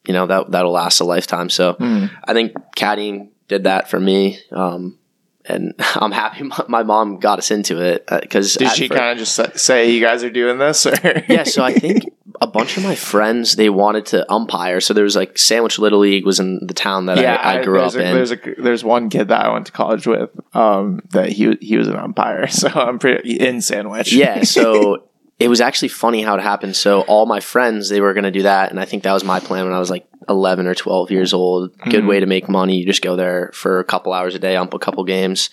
you know that that'll last a lifetime. So Mm. I think caddying did that for me. Um, and I'm happy my, mom got us into it because Did she kind of just say you guys are doing this? Or yeah, so I think a bunch of my friends they wanted to umpire. So there was like Sandwich Little League was in the town that I, I grew up a, in. There's a there's one kid that I went to college with. Um, that he he was an umpire, so I'm pretty in Sandwich. yeah, so it was actually funny how it happened. So all my friends they were going to do that, and I think that was my plan when I was like 11 or 12 years old. Good Mhm. way to make money. You just go there for a couple hours a day, ump a couple games.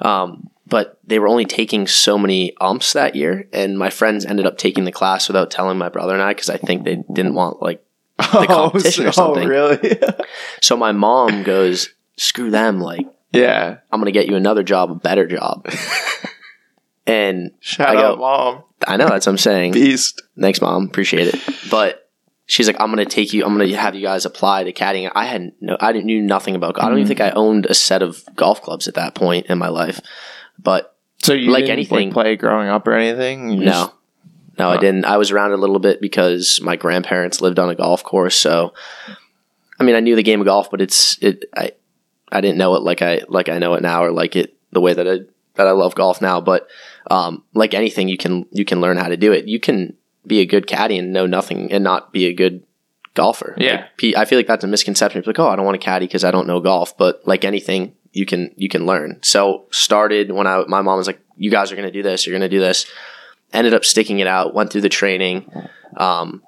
Um, but they were only taking so many umps that year, and my friends ended up taking the class without telling my brother and I because I think they didn't want like the competition or something. Oh, really? So my mom goes, "Screw them! Like yeah. I'm gonna get you another job, a better job." and Shout I out, mom. I know that's what I'm saying. Beast. Thanks, mom. Appreciate it. But she's like, "I'm gonna take you. I'm gonna have you guys apply to caddying." I had no, I didn't knew nothing about. I don't even Mhm. think I owned a set of golf clubs at that point in my life. But So you Like didn't, anything- play growing up or anything? You no, just- no, I didn't. I was around a little bit because my grandparents lived on a golf course. So, I mean, I knew the game of golf, but it's it. I I didn't know it like I like I know it now, or like it the way that I that I love golf now. But um, like anything, you can you can learn how to do it. You can be a good caddy and know nothing and not be a good golfer. Yeah. Like, I feel like that's a misconception. It's like, oh, I don't want to caddy because I don't know golf. But like anything, you can you can learn. So started when I my mom was like, you guys are gonna do this. You're gonna do this. Ended up sticking it out. Went through the training. Um,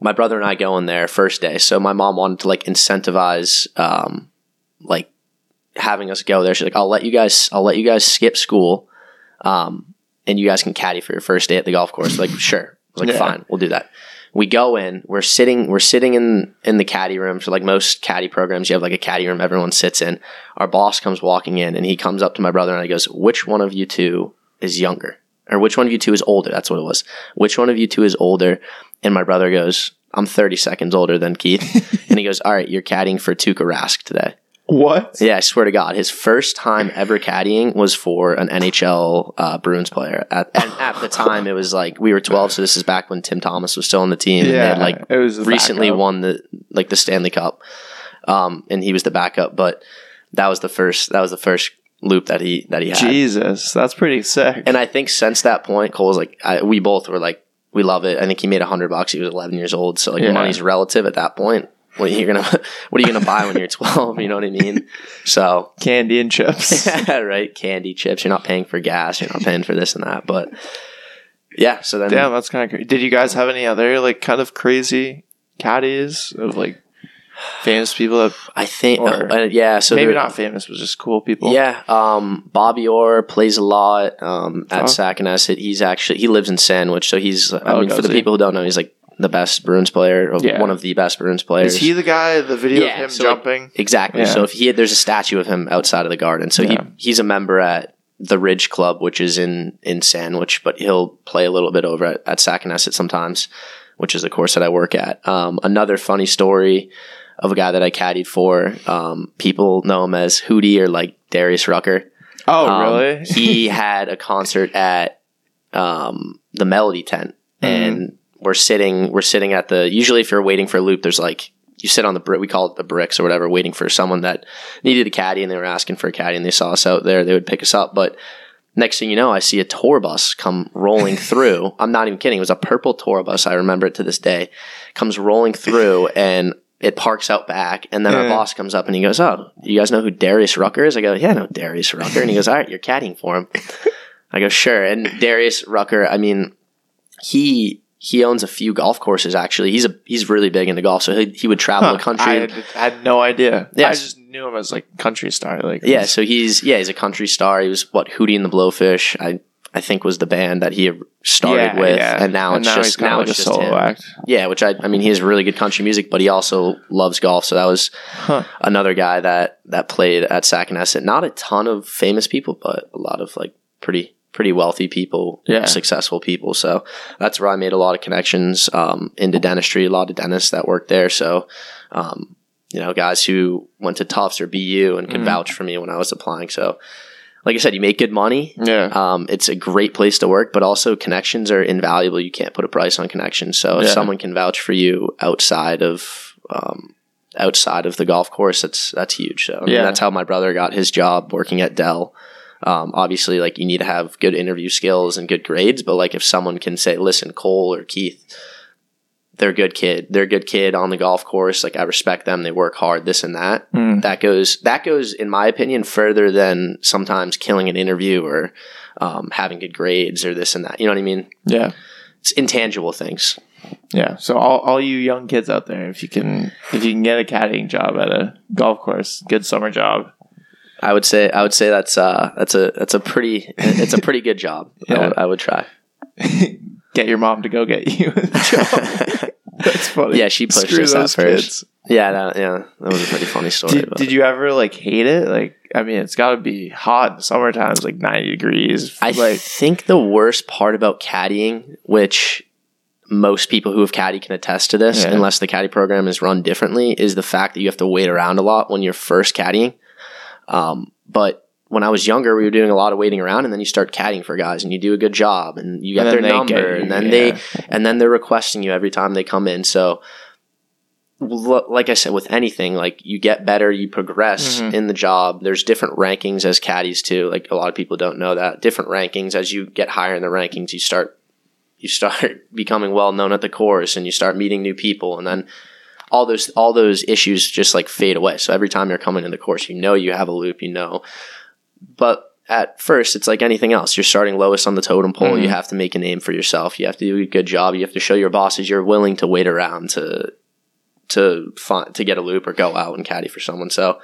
my brother and I go in there first day. So my mom wanted to like incentivize um, like having us go there. She's like, I'll let you guys I'll let you guys skip school. Um, and you guys can caddy for your first day at the golf course. Like, sure. I was like, Yeah. fine, we'll do that. We go in, we're sitting, we're sitting in in the caddy room. So like most caddy programs, you have like a caddy room everyone sits in. Our boss comes walking in and he comes up to my brother and he goes, Which one of you two is younger? Or which one of you two is older? That's what it was. Which one of you two is older? And my brother goes, I'm 30 seconds older than Keith. and he goes, All right, you're caddying for Tuukka Rask today. What? Yeah, I swear to God, his first time ever caddying was for an NHL uh, Bruins player. At, and at the time, it was like we were 12, so this is back when Tim Thomas was still on the team. and they had like it was recently backup. won the like the Stanley Cup, um, and he was the backup. But that was the first that was the first loop that he that he had. Jesus, that's pretty sick. And I think since that point, Cole was like, I, we both were like, we love it. I think he made a hundred bucks. He was 11 years old, so like Yeah. money's relative at that point. What are you gonna What are you gonna buy when you're 12? You know what I mean? So Candy and chips. right, candy chips. You're not paying for gas. You're not paying for this and that. But yeah, so then Damn, that's kind of crazy. Did you guys have any other like kind of crazy caddies of like famous people that I think Or- uh, yeah. So maybe not famous, but just cool people? Yeah, um, Bobby Orr plays a lot um, at Oh. Sackernasset. He's actually he lives in Sandwich, so he's. I Oh, mean, for the he? people who don't know, he's like the best Bruins player, or Yeah. one of the best Bruins players. Is he the guy? The video Yeah, of him so, like, jumping. exactly? Yeah. So if he had, there's a statue of him outside of the garden. So Yeah. he he's a member at the Ridge Club, which is in in Sandwich, but he'll play a little bit over at, at Sackernasset sometimes, which is the course that I work at. Um, another funny story of a guy that I caddied for. Um, people know him as Hootie or like Darius Rucker. oh, Um, really? he had a concert at um, the Melody Tent, and we're sitting we're sitting at the. Usually, if you're waiting for a loop, there's like you sit on the brick. We call it the bricks or whatever, waiting for someone that needed a caddy, and they were asking for a caddy, and they saw us out there. They would pick us up, but. Next thing you know, I see a tour bus come rolling through. I'm not even kidding. It was a purple tour bus. I remember it to this day. Comes rolling through and it parks out back. And then our boss comes up and he goes, Oh, you guys know who Darius Rucker is? I go, Yeah, I know Darius Rucker. And he goes, All right, you're caddying for him. I go, Sure. And Darius Rucker, I mean, he he owns a few golf courses actually. He's a he's really big into golf, so he, he would travel Huh, the country. I had, I had no idea. Yeah. I just knew him as like country star. Like Yeah, so he's yeah, he's a country star. He was what Hootie and the Blowfish. I I think was the band that he started Yeah, with, yeah. and now And it's now just now it's a just solo him. act. Yeah, which I I mean he has really good country music, but he also loves golf. So that was Huh. another guy that that played at Sacanesset. Not a ton of famous people, but a lot of like pretty pretty wealthy people, Yeah. successful people. So that's where I made a lot of connections um, into dentistry. A lot of dentists that work there. So um, you know, guys who went to Tufts or BU and could Mhm. vouch for me when I was applying. So. Like I said, you make good money. Yeah. Um, it's a great place to work, but also connections are invaluable. You can't put a price on connections. So if Yeah. someone can vouch for you outside of um, outside of the golf course, that's that's huge. So I mean, Yeah. that's how my brother got his job working at Dell. Um, obviously, like you need to have good interview skills and good grades, but like if someone can say, "Listen, Cole or Keith." They're a good kid. They're a good kid on the golf course. Like I respect them. They work hard. This and that Mm. that goes that goes in my opinion further than sometimes killing an interview or um, having good grades or this and that you know what i mean Yeah. it's intangible things Yeah. So all, all you young kids out there, if you can if you can get a caddying job at a golf course, good summer job. I would say i would say that's uh that's a that's a pretty it's a pretty good job I, would, I would try get your mom to go get you a job. That's funny. yeah she pushed Screw us those first kids. yeah that, yeah that was a pretty funny story Did, did you ever like hate it? Like, I mean, it's got to be hot in the summertime. It's like ninety degrees. I like, think the worst part about caddying, which most people who have caddy can attest to this, Yeah. unless the caddy program is run differently, is the fact that you have to wait around a lot when you're first caddying. Um, but when I was younger, we were doing a lot of waiting around, and then you start caddying for guys, and you do a good job, and you get And their number, get and then yeah. they and then they're requesting you every time they come in. So, like I said, with anything, like you get better, you progress Mhm. in the job. There's different rankings as caddies too. Like a lot of people don't know that. Different rankings as you get higher in the rankings, you start you start becoming well known at the course, and you start meeting new people, and then all those all those issues just like fade away. So every time you're coming in the course, you know you have a loop, you know. But at first, it's like anything else. You're starting lowest on the totem pole. Mhm. You have to make a name for yourself. You have to do a good job. You have to show your bosses you're willing to wait around to to find to get a loop or go out and caddy for someone. So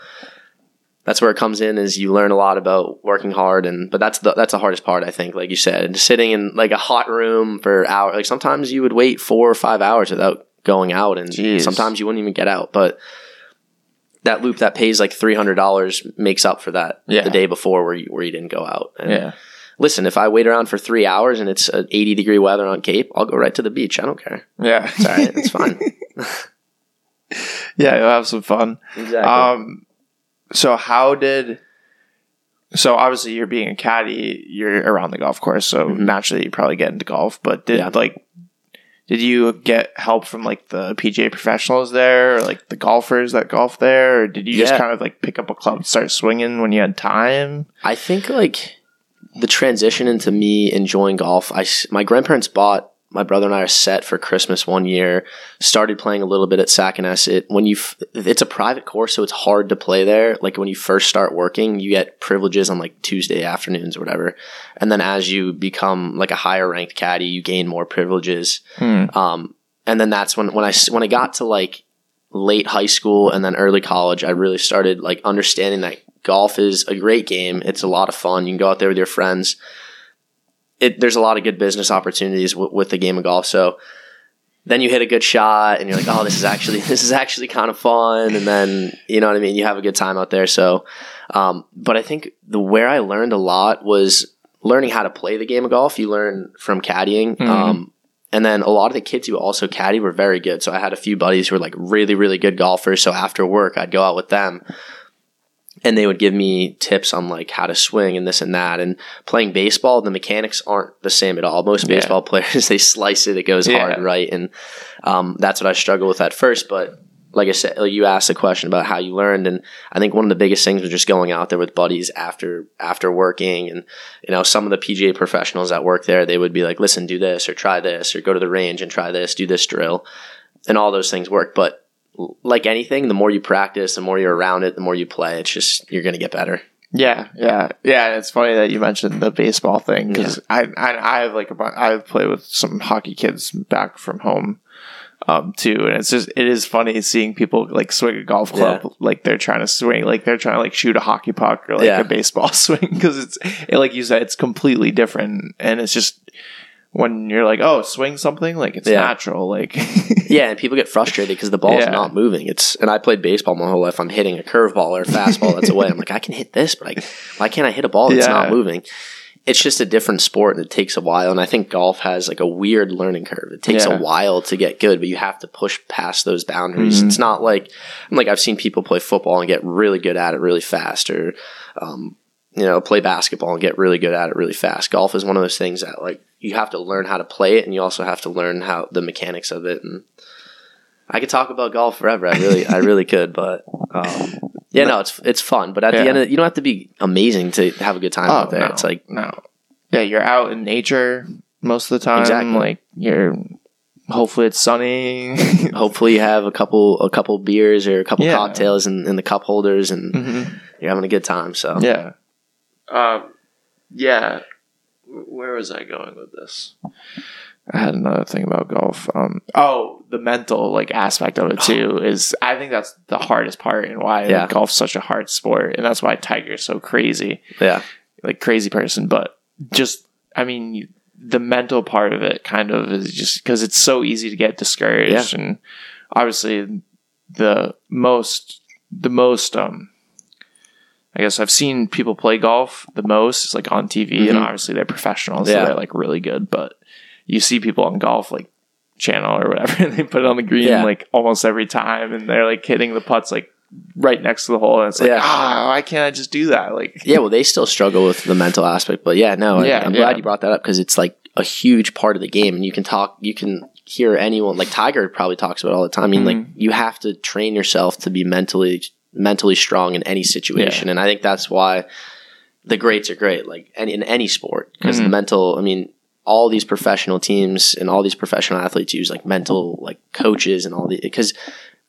that's where it comes in is you learn a lot about working hard and but that's the that's the hardest part I think like you said sitting in like a hot room for hours like sometimes you would wait 4 or 5 hours without going out and Jeez. sometimes you wouldn't even get out but that loop that pays like $300 makes up for that Yeah. the day before where you, where you didn't go out and yeah, listen if I wait around for 3 hours and it's a 80 degree weather on Cape I'll go right to the beach I don't care yeah, it's all right it's fine yeah, you'll have some fun. exactly Um, so how did? So obviously, you're being a caddy. You're around the golf course, so Mhm. naturally, you probably get into golf. But did Yeah. like, did you get help from like the PGA professionals there, or like the golfers that golf there, or did you just kind of like pick up a club and start swinging when you had time? I think like the transition into me enjoying golf. I my grandparents bought my brother and I are set for Christmas one year. Started playing a little bit at Sacanesset. When you, it's a private course, so it's hard to play there. Like when you first start working, you get privileges on like Tuesday afternoons or whatever, and then as you become like a higher ranked caddy, you gain more privileges. Hmm. Um, and then that's when when I when I got to like late high school and then early college, I really started like understanding that golf is a great game. It's a lot of fun. You can go out there with your friends. It, there's a lot of good business opportunities w- with the game of golf. So then you hit a good shot and you're like, oh, this is actually this is actually kind of fun. And then you know what I mean. You have a good time out there. So, um, but I think the where I learned a lot was learning how to play the game of golf. You learn from caddying. Mhm. Um, and then a lot of the kids who also caddy were very good. So I had a few buddies who were like really, really good golfers. So after work, I'd go out with them and they would give me tips on like how to swing and this and that. And playing baseball, the mechanics aren't the same at all. Most Yeah. baseball players, they slice it, it goes Yeah. hard, right? And um, that's what I struggled with at first. But like I said, you asked a question about how you learned, and I think one of the biggest things was just going out there with buddies after after working, and you know some of the PGA professionals that work there, they would be like, "Listen, do this, or try this, or go to the range and try this, do this drill," and all those things work. But like anything, the more you practice, the more you're around it, the more you play. It's just you're gonna get better. Yeah, yeah, yeah. It's funny that you mentioned the baseball thing because I, I I have like a I've played with some hockey kids back from home, um, too, and it's just it is funny seeing people like swing a golf club Yeah. like they're trying to swing like they're trying to like shoot a hockey puck or like Yeah. a baseball swing because it's it, like you said it's completely different and it's just when you're like oh swing something like it's Yeah. natural like Yeah, and people get frustrated because the ball's Yeah. not moving. It's and I played baseball my whole life. I'm hitting a curveball or a fastball that's away. I'm like, I can hit this, but I, why can't I hit a ball that's Yeah. not moving? It's just a different sport and it takes a while. And I think golf has like a weird learning curve. It takes Yeah. a while to get good, but you have to push past those boundaries. Mhm. It's not like I'm like I've seen people play football and get really good at it really fast, or um, you know, play basketball and get really good at it really fast. Golf is one of those things that like you have to learn how to play it, and you also have to learn how the mechanics of it. And I could talk about golf forever. I really, I really could, but um, yeah, no, it's it's fun. But at the end, of, you don't have to be amazing to have a good time out there. Oh, no, It's like no yeah you're out in nature most of the time Exactly. like you're hopefully it's sunny hopefully you have a couple a couple beers or a couple Yeah. cocktails in, in the cup holders, and Mhm. you're having a good time. So Yeah. Um. Yeah. Where was I going with this? I had another thing about golf. Um. Oh, the mental like aspect of it too is. I think that's the hardest part and why Yeah. like, golf's such a hard sport, and that's why Tiger's so crazy, yeah, like crazy person. But just, I mean, you, the mental part of it kind of is just because it's so easy to get discouraged, yeah. and obviously the most, the most um I guess I've seen people play golf the most is like on TV, and Mhm. obviously they're professionals, Yeah. so they're like really good. But you see people on golf like channel or whatever, and they put it on the green Yeah. like almost every time, and they're like hitting the putts like right next to the hole, and it's like Yeah. ah, why can't I just do that? Like yeah. Well, they still struggle with the mental aspect, but yeah, no, I- Yeah, I'm yeah. glad you brought that up because it's like a huge part of the game, and you can talk, you can hear anyone like Tiger probably talks about it all the time. I mean, like Mhm. you have to train yourself to be mentally mentally strong in any situation, and I think that's why the greats are great, like any, in any sport, because the Mhm. mental. I mean, all these professional teams and all these professional athletes use like mental like coaches and all the because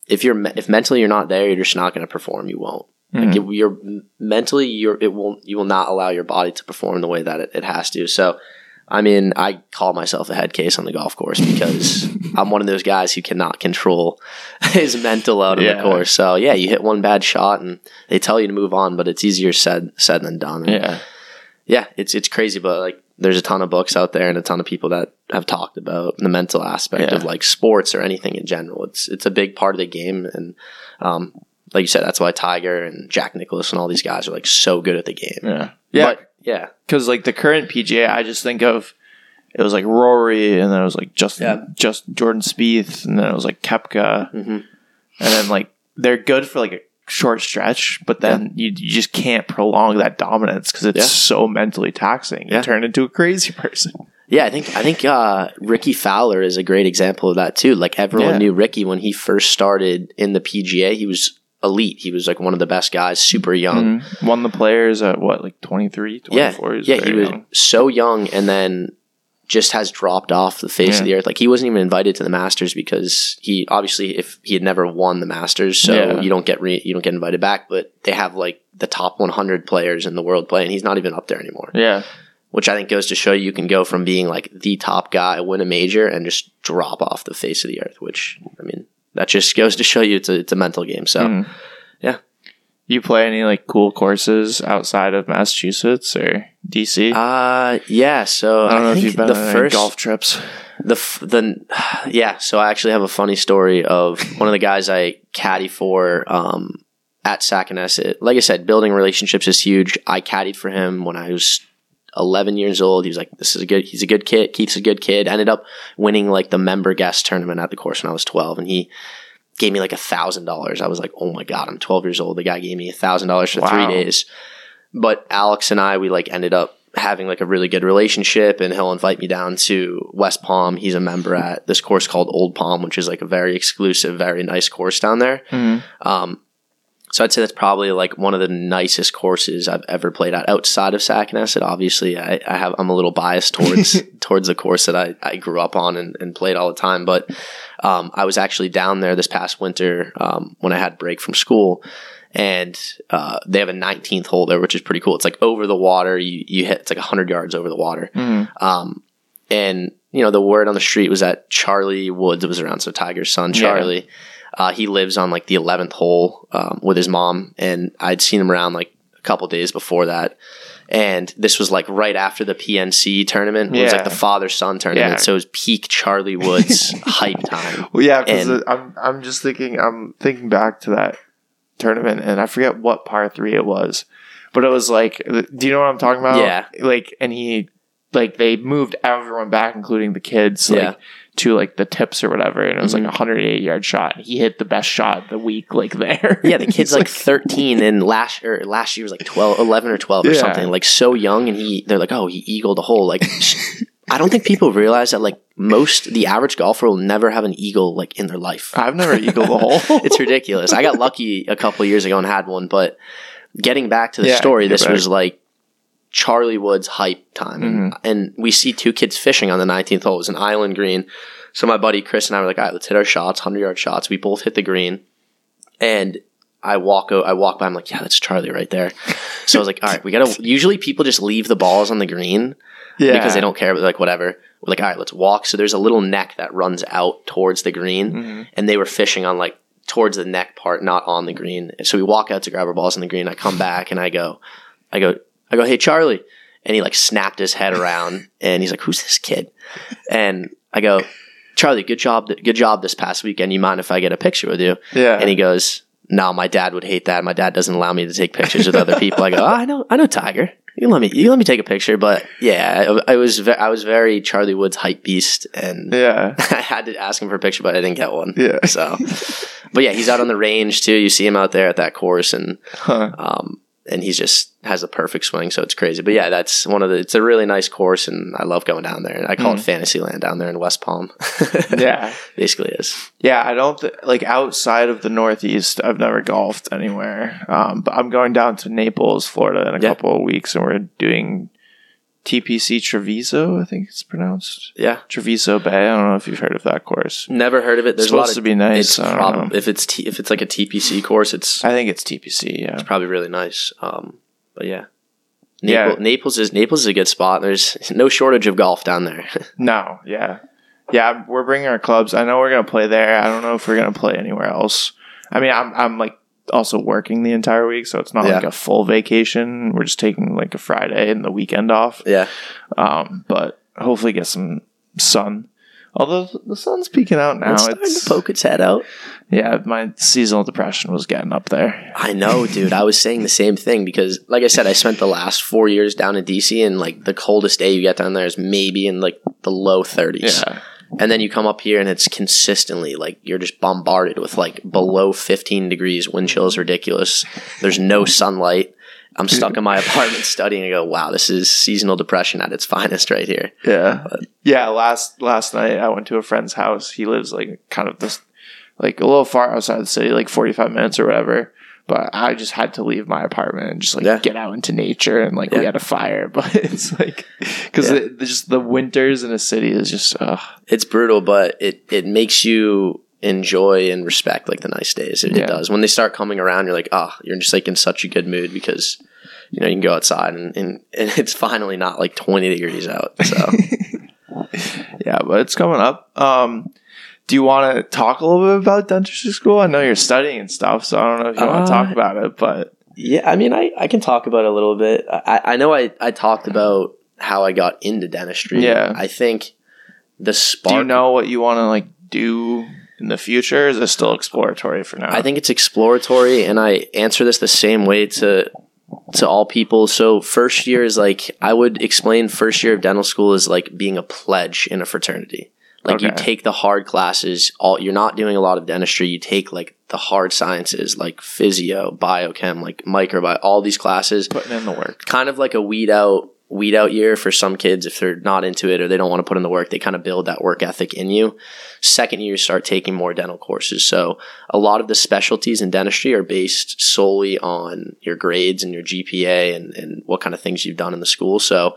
if you're if mentally you're not there, you're just not going to perform. You won't. Like Mhm. if you're mentally, you're it will you will not allow your body to perform the way that it, it has to. So, I mean, I call myself a head case on the golf course because I'm one of those guys who cannot control his mental out of Yeah. the course. So yeah, you hit one bad shot and they tell you to move on, but it's easier said said than done. And yeah, yeah, it's it's crazy, but like there's a ton of books out there and a ton of people that have talked about the mental aspect Yeah. of like sports or anything in general. It's it's a big part of the game, and um, like you said, that's why Tiger and Jack Nicklaus and all these guys are like so good at the game. yeah, yeah. But, yeah, Because like the current PGA, I just think of it was like Rory, and then it was like just Yeah. just Jordan Spieth, and then it was like Koepka. hmm and then like they're good for like a short stretch, but then you, you just can't prolong that dominance because it's Yeah. so mentally taxing. Yeah. You turn into a crazy person. yeah. I think I think uh, Rickie Fowler is a great example of that too. Like everyone Yeah. knew Rickie when he first started in the PGA. He was elite. He was like one of the best guys, super young. Mhm. Won the players at what, like 23, yeah, 24? yeah, he was young. so young, and then just has dropped off the face Yeah. of the earth. Like he wasn't even invited to the Masters because he obviously, if he had never won the Masters, so Yeah. you don't get re- you don't get invited back. But they have like the top 100 players in the world playing. He's not even up there anymore, Yeah. which I think goes to show you can go from being like the top guy, win a major, and just drop off the face of the earth. Which I mean, that just goes to show you it's a it's a mental game. So Mhm. yeah. You play any like cool courses outside of Massachusetts or DC? uh yeah. So I don't know if you've been the first golf trips. the f- the yeah so i actually have a funny story of one of the guys i caddy for um at Saconesset. like i said building relationships is huge i caddied for him when i was 11 years old. He was like this is a good he's a good kid. Keith's a good kid. Ended up winning like the member guest tournament at the course when i was 12 and he gave me like a thousand dollars. I was like oh my god i'm 12 years old. The guy gave me a thousand dollars for three days. But alex and i we like ended up having like a really good relationship and he'll invite me down to West Palm. He's a member at this course called Old Palm, which is like a very exclusive, very nice course down there. Mhm. Um, so I'd say that's probably like one of the nicest courses I've ever played at outside of Saconesset. Obviously, I, I have I'm a little biased towards towards the course that I, I grew up on and, and played all the time. But um, I was actually down there this past winter um, when I had break from school, and uh, they have a 19th hole there, which is pretty cool. It's like over the water. You you hit it's like 100 yards over the water. Mhm. Um, and you know the word on the street was that Charlie Woods was around, so Tiger's son Yeah. Uh, he lives on like the 11th hole um, with his mom, and I'd seen him around like a couple days before that. And this was like right after the PNC tournament. It was like the father son tournament. Yeah. So it was peak Charlie Woods hype time. Well, yeah, because And- I'm I'm just thinking I'm thinking back to that tournament, and I forget what par three it was, but it was like, do you know what I'm talking about? Yeah. like, and he like they moved everyone back, including the kids, Yeah. Like to like the tips or whatever, and it was like mm-hmm. a 180 yard shot. He hit the best shot of the week, like there. Yeah, the kid's He's like 13 and last or last year was like 12, 11 or 12 or something. Like so young and he they're like, "Oh, he eagled a hole." Like I don't think people realize that like most the average golfer will never have an eagle like in their life. I've never eagled a hole. it's ridiculous. I got lucky a couple years ago and had one, but getting back to the Yeah, story, this back. was like Charlie Woods hype time. And, Mm-hmm. and we see two kids fishing on the 19th hole. It was an island green. So my buddy Chris and I were like, all right, let's hit our shots, 100 yard shots. We both hit the green. And I walk, out. I walk by. I'm like, yeah, that's Charlie right there. So I was like, all right, we gotta. Usually, people just leave the balls on the green yeah, because they don't care. But like, whatever. We're like, all right, let's walk. So there's a little neck that runs out towards the green, Mhm. and they were fishing on like towards the neck part, not on the green. So we walk out to grab our balls on the green. I come back and I go, I go, I go, hey Charlie, and he like snapped his head around and he's like, who's this kid? And I go, Charlie, good job, good job this past weekend. You mind if I get a picture with you? yeah. And he goes, no, my dad would hate that. My dad doesn't allow me to take pictures with other people. I go, oh, I know, I know Tiger. You let me, you let me take a picture. But yeah, I, I was, ve- I was very Charlie Woods hype beast, and yeah, I had to ask him for a picture, but I didn't get one. yeah. So, but yeah, he's out on the range too. You see him out there at that course, and Huh. um, and he just has a perfect swing, so it's crazy. But yeah, that's one of the. It's a really nice course, and I love going down there. I call it Fantasyland down there in West Palm. Yeah. basically is. Yeah, I don't th- like outside of the Northeast. I've never golfed anywhere, um, but I'm going down to Naples, Florida, in a Yeah. couple of weeks, and we're doing TPC Treviso. I think it's pronounced Yeah, Treviso Bay. I don't know if you've heard of that course. never heard of it. There's It's a lot supposed of. to be nice. It's I don't prob- know. if it's t- if it's like a TPC course, it's I think it's TPC. Yeah, it's probably really nice. Um, but yeah. Yeah. Naples, Naples is Naples is a good spot. There's no shortage of golf down there. no, yeah, yeah. We're bringing our clubs. I know we're gonna play there. I don't know if we're gonna play anywhere else. I mean, I'm I'm like also working the entire week, so it's not like a full vacation. We're just taking like a Friday and the weekend off. yeah, um, but hopefully get some sun. Although the sun's peeking out now, it's starting it's to poke its head out. yeah. My seasonal depression was getting up there. I know, dude. I was saying the same thing because, like I said, I spent the last four years down in DC, and like the coldest day you get down there is maybe in like the low 30s. Yeah, And then you come up here and it's consistently like you're just bombarded with like below 15 degrees. Wind chill is ridiculous. There's no sunlight. I'm stuck in my apartment studying and I go, wow, this is seasonal depression at its finest right here. yeah, yeah. Last last night I went to a friend's house. He lives like kind of this, like a little far outside the city, like forty five minutes or whatever. But I just had to leave my apartment and just like Yeah. get out into nature and like we had a fire. But it's like because Yeah. just the winters in a city is just uh, It's brutal, but it, it makes you enjoy and respect like the nice days. It, Yeah. it does. When they start coming around, you're like, oh, you're just like in such a good mood because you know you can go outside and, and, and it's finally not like 20 degrees out. So Yeah, but it's coming up. Um, do you want to talk a little bit about dentistry school? I know you're studying and stuff, so I don't know if you want to Uh, talk about it. But yeah, I mean, I, I can talk about it a little bit. I, I know I, I talked about how I got into dentistry. Yeah. I think the spark. do you know what you want to like do in the future? Is it still exploratory for now? I think it's exploratory, and I answer this the same way to to all people. So first year is like I would explain first year of dental school is like being a pledge in a fraternity. Like you take the hard classes. All you're not doing a lot of dentistry. You take like the hard sciences, like physio, biochem, like microbiome, all these classes. putting in the work. Kind of like a weed out weed out year for some kids if they're not into it or they don't want to put in the work. They kind of build that work ethic in you. Second year, you start taking more dental courses. So a lot of the specialties in dentistry are based solely on your grades and your GPA and, and what kind of things you've done in the school. So,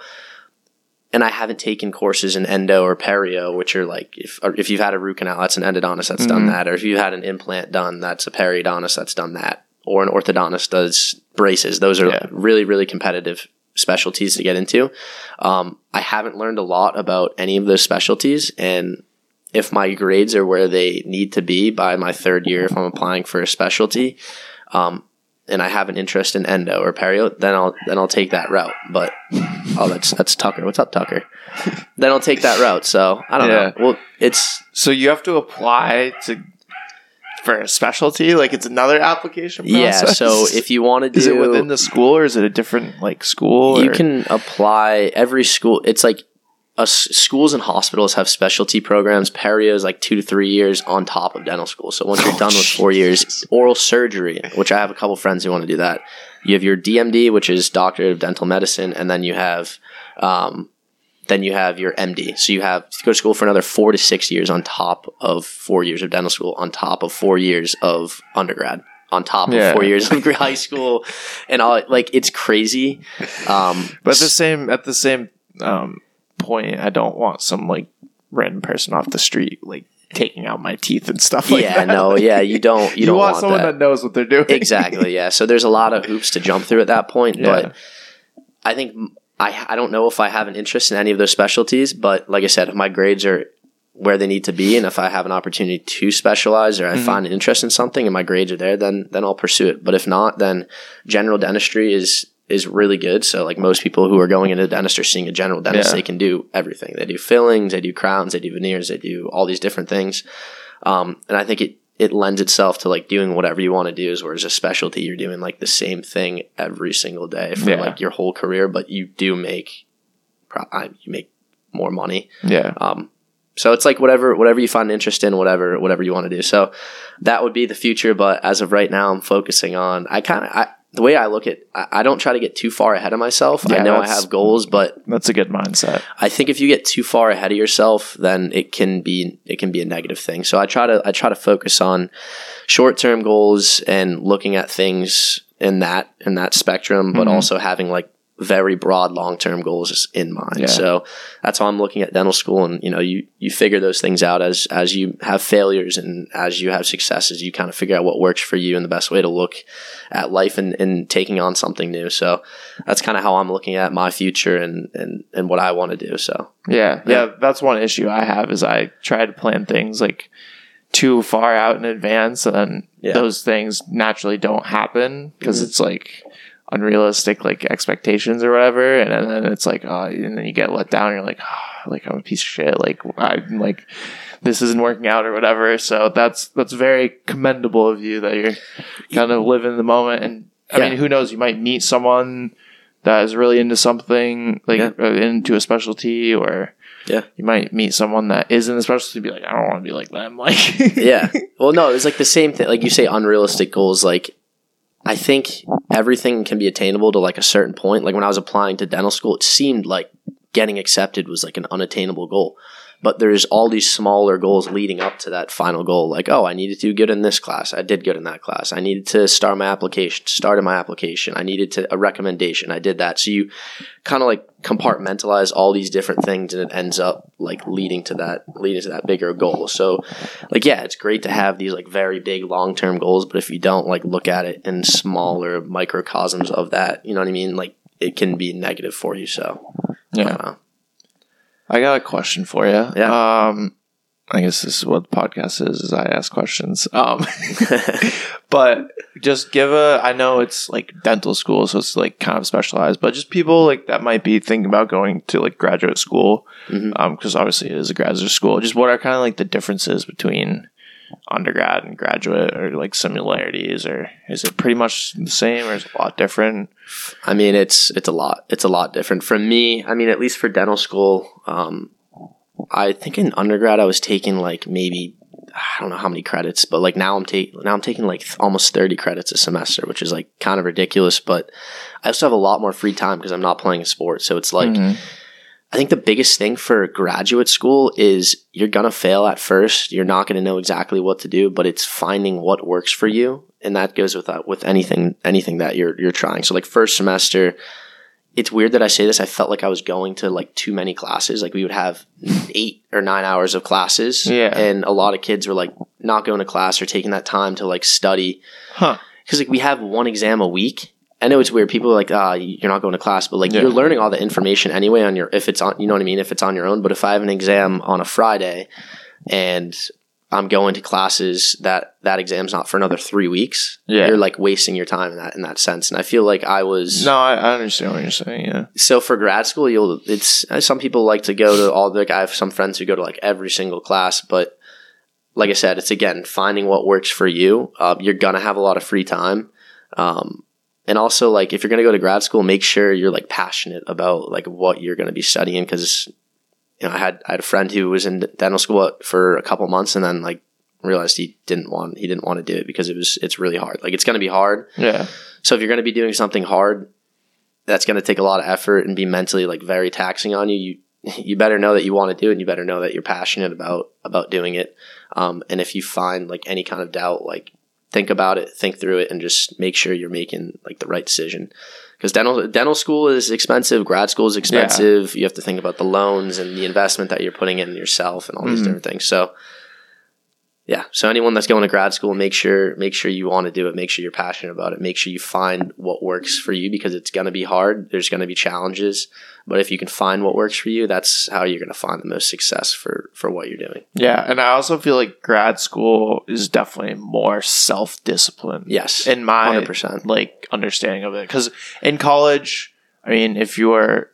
and I haven't taken courses in endo or perio, which are like if or if you've had a root canal, that's an endodontist that's done Mhm. that, or if you had an implant done, that's a periodontist that's done that. or an orthodontist does braces. Those are Yeah. really really competitive specialties to get into. Um, I haven't learned a lot about any of those specialties, and if my grades are where they need to be by my third year, if I'm applying for a specialty, um, and I have an interest in endo or perio, then I'll then I'll take that route. But oh, that's that's Tucker. What's up, Tucker? then I'll take that route. So I don't Yeah. know. Well, it's So you have to apply to for a specialty, like it's another application. yeah. So if you want to do is it within the school or is it a different like school? you or- can apply every school. It's like uh, schools and hospitals have specialty programs. Perio is like two to three years on top of dental school. So once you're Oh, done with four years, oral surgery, which I have a couple friends who want to do that. You have your DMD, which is Doctorate of Dental Medicine, and then you have, um, then you have your MD. So you have to go to school for another four to six years on top of four years of dental school, on top of four years of undergrad, on top of Yeah. four years of high school, and all. Like it's crazy. Um, But at the same at the same um, point, I don't want some like random person off the street like taking out my teeth and stuff like yeah, that. no, yeah, you don't. You, You, don't want, want, someone that. that. knows what they're doing. exactly. Yeah. So there's a lot of hoops to jump through at that point, Yeah. but I think I I don't know if I have an interest in any of those specialties, but like I said, if my grades are where they need to be, and if I have an opportunity to specialize or I Mhm. find an interest in something and my grades are there, then then I'll pursue it. But if not, then general dentistry is is really good. So like most people who are going into dentist are seeing a general dentist, Yeah. they can do everything. They do fillings, they do crowns, they do veneers, they do all these different things. Um, and I think it it lends itself to like doing whatever you want to do. Is whereas a specialty, you're doing like the same thing every single day for Yeah. like your whole career, but you do make you make more money. Yeah. Um, so it's like whatever whatever you find interest in, whatever whatever you want to do. So that would be the future. But as of right now, I'm focusing on. I kind of I, the way I look at. I, I don't try to get too far ahead of myself. I know I that's- have goals, but That's a good mindset. I think if you get too far ahead of yourself, then it can be it can be a negative thing. So I try to I try to focus on short term goals and looking at things in that in that spectrum, but Mhm. also having like very broad long term goals in mind. Yeah. So that's how I'm looking at dental school, and you know you you figure those things out as as you have failures and as you have successes, you kind of figure out what works for you and the best way to look at life and, and taking on something new. So that's kind of how I'm looking at my future and and and what I want to do. So. Yeah, Yeah. yeah, That's one issue I have is I try to plan things like too far out in advance, and then Yeah. those things naturally don't happen because Mhm. it's like unrealistic like expectations or whatever, and, and then it's like, oh, and then you get let down. You're like, oh, like I'm a piece of shit. Like I'm like this isn't working out or whatever. So that's that's very commendable of you that you're kind of living the moment. And I Yeah. mean, who knows? You might meet someone that is really into something, like Yeah. uh, into a specialty, or Yeah. you might meet someone that isn't the specialty. Be like, I don't want to be like them. Like, yeah. Well, no, it's like the same thing. Like you say, unrealistic goals. Like I think everything can be attainable to like a certain point. Like when I was applying to dental school, it seemed like getting accepted was like an unattainable goal. But there's all these smaller goals leading up to that final goal. Like, oh, I needed to do good in this class. I did good in that class. I needed to start my application. Started my application. I needed to a recommendation. I did that. So you kind of like compartmentalize all these different things, and it ends up like leading to that leading to that bigger goal. So like yeah it's great to have these like very big long-term goals but if you don't like look at it in smaller microcosms of that you know what i mean like it can be negative for you so I yeah. I got a question for you. Yeah. Um, I guess this is what the podcast is. Is I ask questions. Um, but just give a. I know it's like dental school, so it's like kind of specialized. But just people like that might be thinking about going to like graduate school, Mhm. um, because obviously it is a graduate school. Just what are kind of like the differences between undergrad and graduate, or like similarities, or is it pretty much the same, or is it a lot different? i mean it's it's a lot it's a lot different for me i mean at least for dental school um i think in undergrad i was taking like maybe I don't know how many credits, but like now I'm taking now I'm taking like th- almost 30 credits a semester, which is like kind of ridiculous. But I also have a lot more free time because I'm not playing a sport. So it's like Mhm. I think the biggest thing for graduate school is you're gonna fail at first. You're not gonna know exactly what to do, but it's finding what works for you, and that goes with that with anything anything that you're you're trying. So like first semester, it's weird that I say this. I felt like I was going to like too many classes. Like we would have eight or nine hours of classes, Yeah. and a lot of kids were like not going to class or taking that time to like study huh? because like we have one exam a week. I know it's weird. People are like, ah, you're not going to class, but like Yeah. you're learning all the information anyway on your if it's on, you know what I mean. If it's on your own, but if I have an exam on a Friday, and I'm going to classes that that exam's not for another three weeks, Yeah. you're like wasting your time in that in that sense. And I feel like I was No, I, I understand what you're saying. Yeah. so for grad school, you'll it's some people like to go to all the. I have some friends who go to like every single class, but like I said, it's again finding what works for you. Uh, you're gonna have a lot of free time, um, and also like if you're gonna go to grad school, make sure you're like passionate about like what you're gonna be studying because you know I had I had a friend who was in dental school for a couple months and then like realized he didn't want he didn't want to do it because it was it's really hard. Like it's gonna be hard. Yeah. So if you're going to be doing something hard, that's going to take a lot of effort and be mentally like very taxing on you. You you better know that you want to do it, and you better know that you're passionate about about doing it. Um, and if you find like any kind of doubt, like think about it, think through it, and just make sure you're making like the right decision. Because dental dental school is expensive, grad school is expensive. You have to think about the loans and the investment that you're putting in yourself and all these Mhm. different things. So yeah. So anyone that's going to grad school, make sure make sure you want to do it. Make sure you're passionate about it. Make sure you find what works for you because it's going to be hard. There's going to be challenges, but if you can find what works for you, that's how you're going to find the most success for for what you're doing. Yeah. And I also feel like grad school is definitely more self discipline. Yes, In my hundred percent. like understanding of it. Because in college, I mean, if you're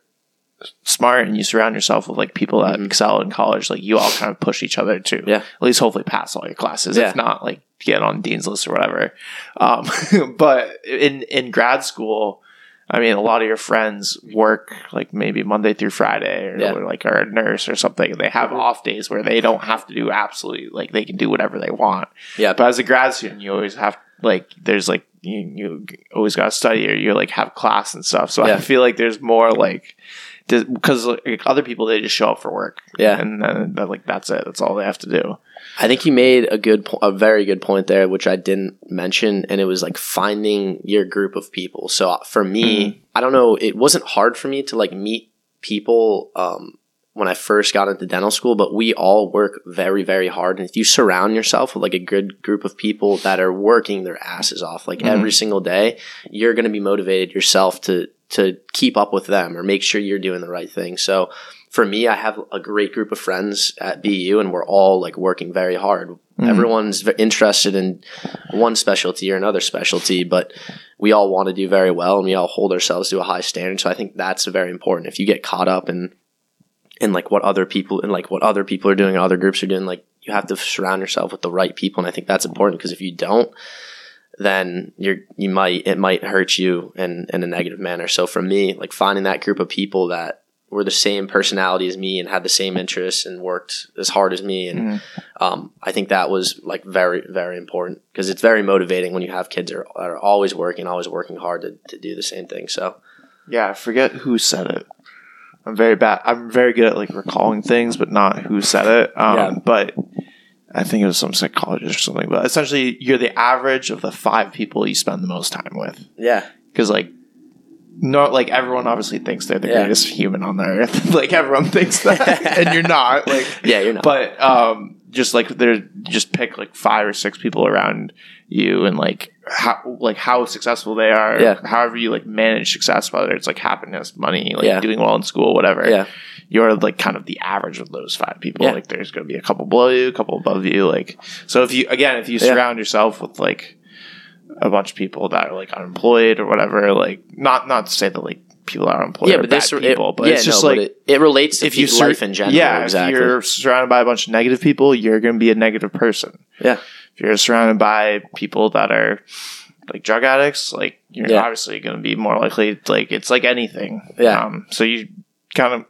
smart and you surround yourself with like people that Mhm. excel in college, like you all kind of push each other to Yeah. at least hopefully pass all your classes. Yeah. If not, like get on dean's list or whatever. Um, but in in grad school. I mean, a lot of your friends work like maybe Monday through Friday, or Yeah. like are a nurse or something. and They have Mhm. off days where they don't have to do absolutely like they can do whatever they want. Yeah, But as a grad student, you always have like there's like you, you always got to study or you like have class and stuff. So Yeah. I feel like there's more like because like, other people they just show up for work. Yeah. and then like that's it. That's all they have to do. I think you made a good, po- a very good point there, which I didn't mention, and it was like finding your group of people. So uh, for me, I don't know, it wasn't hard for me to like meet people um, when I first got into dental school, but we all work very, very hard. And if you surround yourself with like a good group of people that are working their asses off like Mhm. every single day, you're going to be motivated yourself to to keep up with them or make sure you're doing the right thing. So for me, I have a great group of friends at BU, and we're all like working very hard. Mhm. Everyone's interested in one specialty or another specialty, but we all want to do very well, and we all hold ourselves to a high standard. So I think that's very important. If you get caught up in in like what other people and like what other people are doing, other groups are doing, like you have to surround yourself with the right people, and I think that's important because if you don't, then you're you might it might hurt you in in a negative manner. So for me, like finding that group of people that were the same personality as me and had the same interests and worked as hard as me and Mhm. um, I think that was like very very important because it's very motivating when you have kids that are, are always working always working hard to, to do the same thing so Yeah, I forget who said it. I'm very bad. I'm very good at like recalling things, but not who said it. Um, Yeah. But I think it was some psychologist or something. But essentially, you're the average of the five people you spend the most time with. yeah because like not like everyone obviously thinks they're the Yeah. greatest human on the earth like everyone thinks that and you're not like yeah you're not but um just like they're just pick like five or six people around you and like how like how successful they are Yeah. however you like manage success whether it's like happiness money like Yeah. doing well in school whatever yeah you're like kind of the average of those five people Yeah. like there's going to be a couple below you a couple above you like so if you again if you surround yourself with like a bunch of people that are like unemployed or whatever like not not to say that like people are unemployed yeah but bad people it, but yeah, it's just no, like it, it relates to if you sur- life in general yeah exactly if you're surrounded by a bunch of negative people you're going to be a negative person Yeah. if you're surrounded by people that are like drug addicts like you're Yeah. obviously going to be more likely like it's like anything Yeah. um so you kind of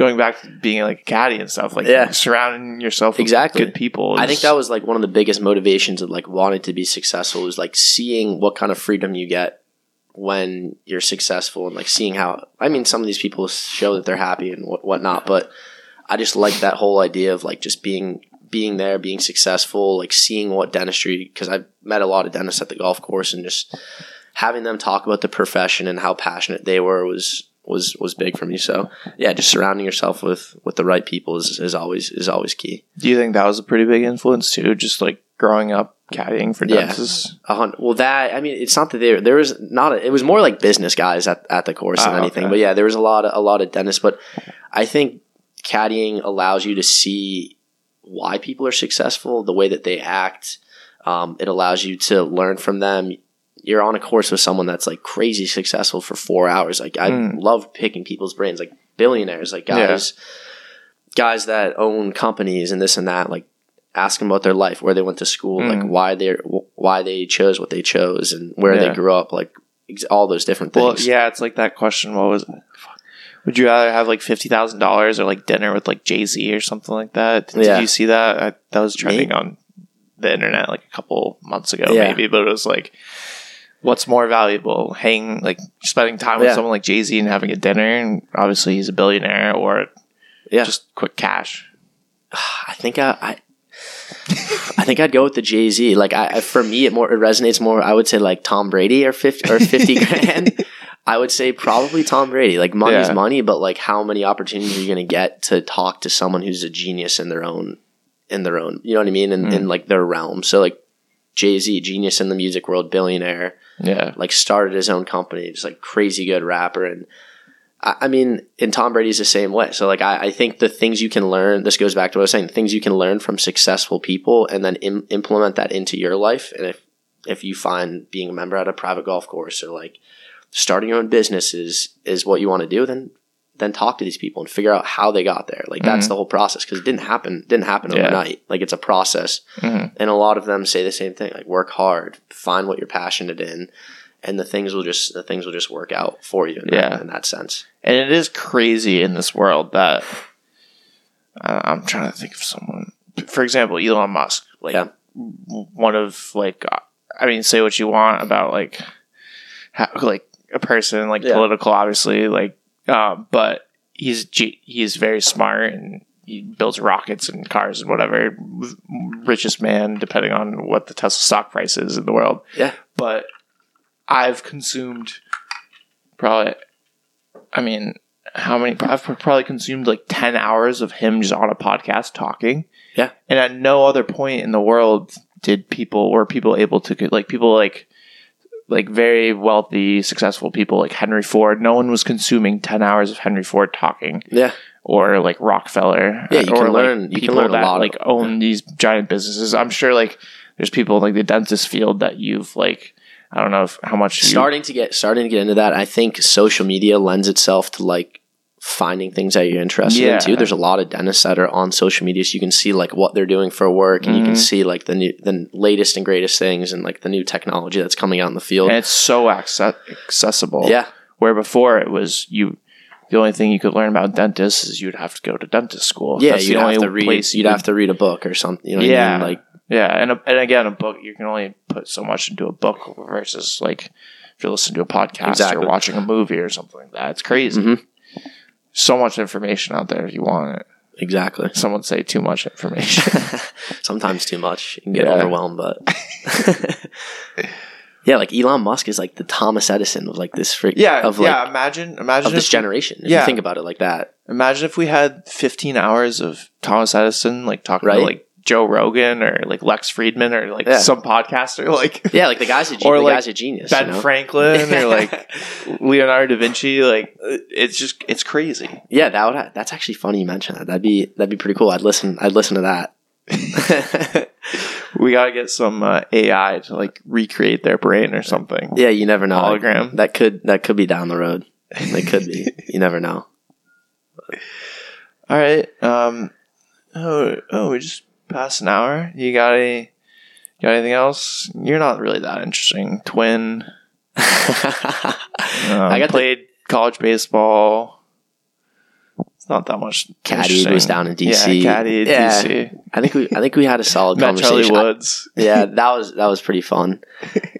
going back to being like a caddy and stuff like Yeah. surrounding yourself with Exactly. good people I think that was like one of the biggest motivations of like wanting to be successful is like seeing what kind of freedom you get when you're successful and like seeing how I mean some of these people show that they're happy and what whatnot, but I just like that whole idea of like just being being there, being successful, like seeing what dentistry because I've met a lot of dentists at the golf course and just having them talk about the profession and how passionate they were was was was big for me. So yeah, just surrounding yourself with with the right people is, is always is always key. do you think that was a pretty big influence too just like growing up caddying for Yeah. dentists? Hun- well, that I mean, it's not that there there was not. A, it was more like business guys at, at the course than Oh, anything. okay. But yeah, there was a lot of a lot of dentists. But I think caddying allows you to see why people are successful, the way that they act. Um, it allows you to learn from them. You're on a course with someone that's like crazy successful for four hours. Like I Mm. love picking people's brains, like billionaires, like Yeah. guys, guys that own companies and this and that. Like ask them about their life, where they went to school, like Mm. why they why they chose what they chose, and where Yeah. they grew up, like ex- all those different things. Well, yeah, it's like that question. What was. Would you rather have like fifty thousand dollars or like dinner with like Jay Z or something like that? Did Yeah. you see that? I, that was trending on the internet like a couple months ago, Yeah. maybe. But it was like, what's more valuable? Hang like spending time with someone like Jay Z and having a dinner, and obviously he's a billionaire, or Yeah. just quick cash. I think I. I I think I'd go with the Jay Z. Like I, I- for me, it more it resonates more. I would say like Tom Brady or fifty or fifty grand. I would say probably Tom Brady. Like money's Yeah. money, but like how many opportunities are you going to get to talk to someone who's a genius in their own, in their own, you know what I mean, in, Mm. in like their realm. So like Jay Z, genius in the music world, billionaire, Yeah, like started his own company, just like crazy good rapper. And I, I mean, and Tom Brady's the same way. So like, I, I think the things you can learn, this goes back to what I was saying, the things you can learn from successful people and then Im- implement that into your life. And if, if you find being a member at a private golf course or like starting your own business is, is what you want to do, then then talk to these people and figure out how they got there. Like that's Mhm. the whole process because it didn't happen didn't happen Yeah. overnight. Like it's a process Mhm. and a lot of them say the same thing like work hard find what you're passionate in and the things will just the things will just work out for you in, Yeah. that, in that sense and it is crazy in this world that uh, I'm trying to think of someone. For example, Elon Musk, like Yeah. one of like, uh, I mean, say what you want about like, how, like a person, like Yeah. political, obviously, like, um, but he's he's very smart and he builds rockets and cars and whatever. Richest man, depending on what the Tesla stock price is in the world. Yeah. but I've consumed probably I mean, how many? I've probably consumed like 10 hours of him just on a podcast talking. Yeah. And at no other point in the world did people, were people able to, like, people like, like very wealthy, successful people like Henry Ford. No one was consuming 10 hours of Henry Ford talking yeah or like Rockefeller. Yeah, you uh, or can like learn- you can people learn a lot like own these giant businesses. I'm sure like there's people in, like the dentist field that you've like, I don't know if, how much you, starting to get starting to get into that i think social media lends itself to like finding things that you're interested Yeah. in too there's a lot of dentists that are on social media so you can see like what they're doing for work and you can Mhm. see like the new the latest and greatest things and like the new technology that's coming out in the field and it's so acce- accessible. yeah Where before it was you, the only thing you could learn about dentists is you'd have to go to dentist school. yeah That's you'd have to read you'd you have to read a book or something you know Yeah. i mean like Yeah, and a, and again, a book you can only put so much into a book versus like if you're listening to a podcast Exactly. or watching a movie or something like that. It's crazy. Mhm. So much information out there if you want it. exactly Some would say too much information. sometimes too much you can get Yeah. overwhelmed but yeah like elon musk is like the thomas edison of like this freak yeah, of like yeah. Imagine, imagine of this generation if yeah. you think about it like that Imagine if we had 15 hours of Thomas Edison, like talking Right. to like Joe Rogan or like Lex Fridman or like Yeah. some podcaster, like yeah like the guy's a, ge- Or, the like, guy's a genius Ben you know? Franklin or like Leonardo da Vinci. Like it's just it's crazy. yeah that would ha- that's actually funny you mentioned that that'd be that'd be pretty cool i'd listen i'd listen to that We gotta get some uh, AI to like recreate their brain or something. yeah you never know Hologram. that could that could be down the road it could be you never know All right. Um. Oh, oh, we just passed an hour. You got any? Got anything else? You're not really that interesting. Twin. Um, I got the- played college baseball. It's not that much. Caddy was down in DC. Yeah, caddy Yeah. DC. I think we I think we had a solid Met Charlie conversation. I- Woods. yeah, that was that was pretty fun.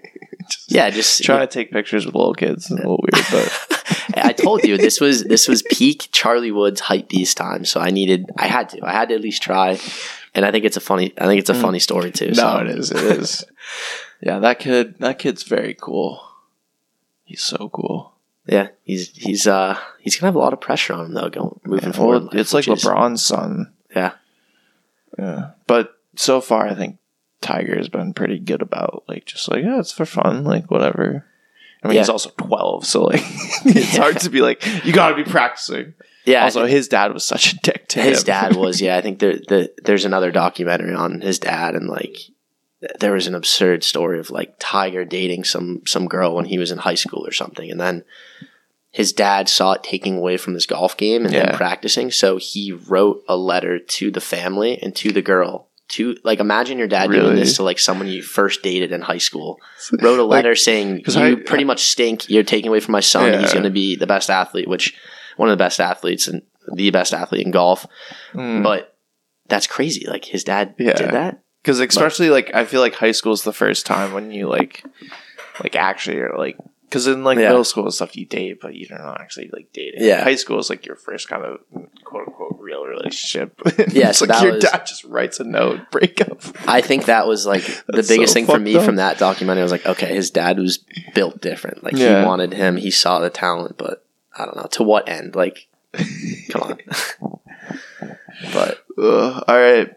yeah, just Trying to take pictures with little kids. A little weird, but I told you this was this was peak Charlie Woods hype beast time. So I needed I had to I had to at least try, and I think it's a funny I think it's a Mm. funny story too. no, so. it is. It is. yeah, that kid. That kid's very cool. He's so cool. Yeah, he's he's uh he's gonna have a lot of pressure on him though going moving Yeah, forward. it's like is- LeBron's son. Yeah. Yeah. But so far, I think Tiger has been pretty good about like just like yeah, it's for fun, like whatever. I mean, Yeah. he's also twelve, so like it's hard to be like you got to be practicing. Yeah. Also, his dad was such a dick to his him. dad was yeah i think there the, there's another documentary on his dad and like there was an absurd story of like tiger dating some some girl when he was in high school or something and then his dad saw it taking away from his golf game and Yeah. then practicing so he wrote a letter to the family and to the girl to like imagine your dad doing this to like someone you first dated in high school wrote a letter saying you I- pretty much stink you're taking away from my son he's going to be the best athlete which one of the best athletes and the best athlete in golf Mm. but that's crazy. Like his dad Yeah. did that. Because especially like I feel like high school is the first time when you like like actually are like because in like Yeah. middle school and stuff you date but you don't actually like dating. Yeah. high school is like your first kind of quote unquote real relationship. Yeah, it's so like that your was- dad just writes a note breakup. I think that was like the That's biggest so thing for fucked me up. from that documentary. I was like, okay, his dad was built different. Like Yeah. he wanted him. He saw the talent, but I don't know to what end. Like, come on. but Ugh, all right.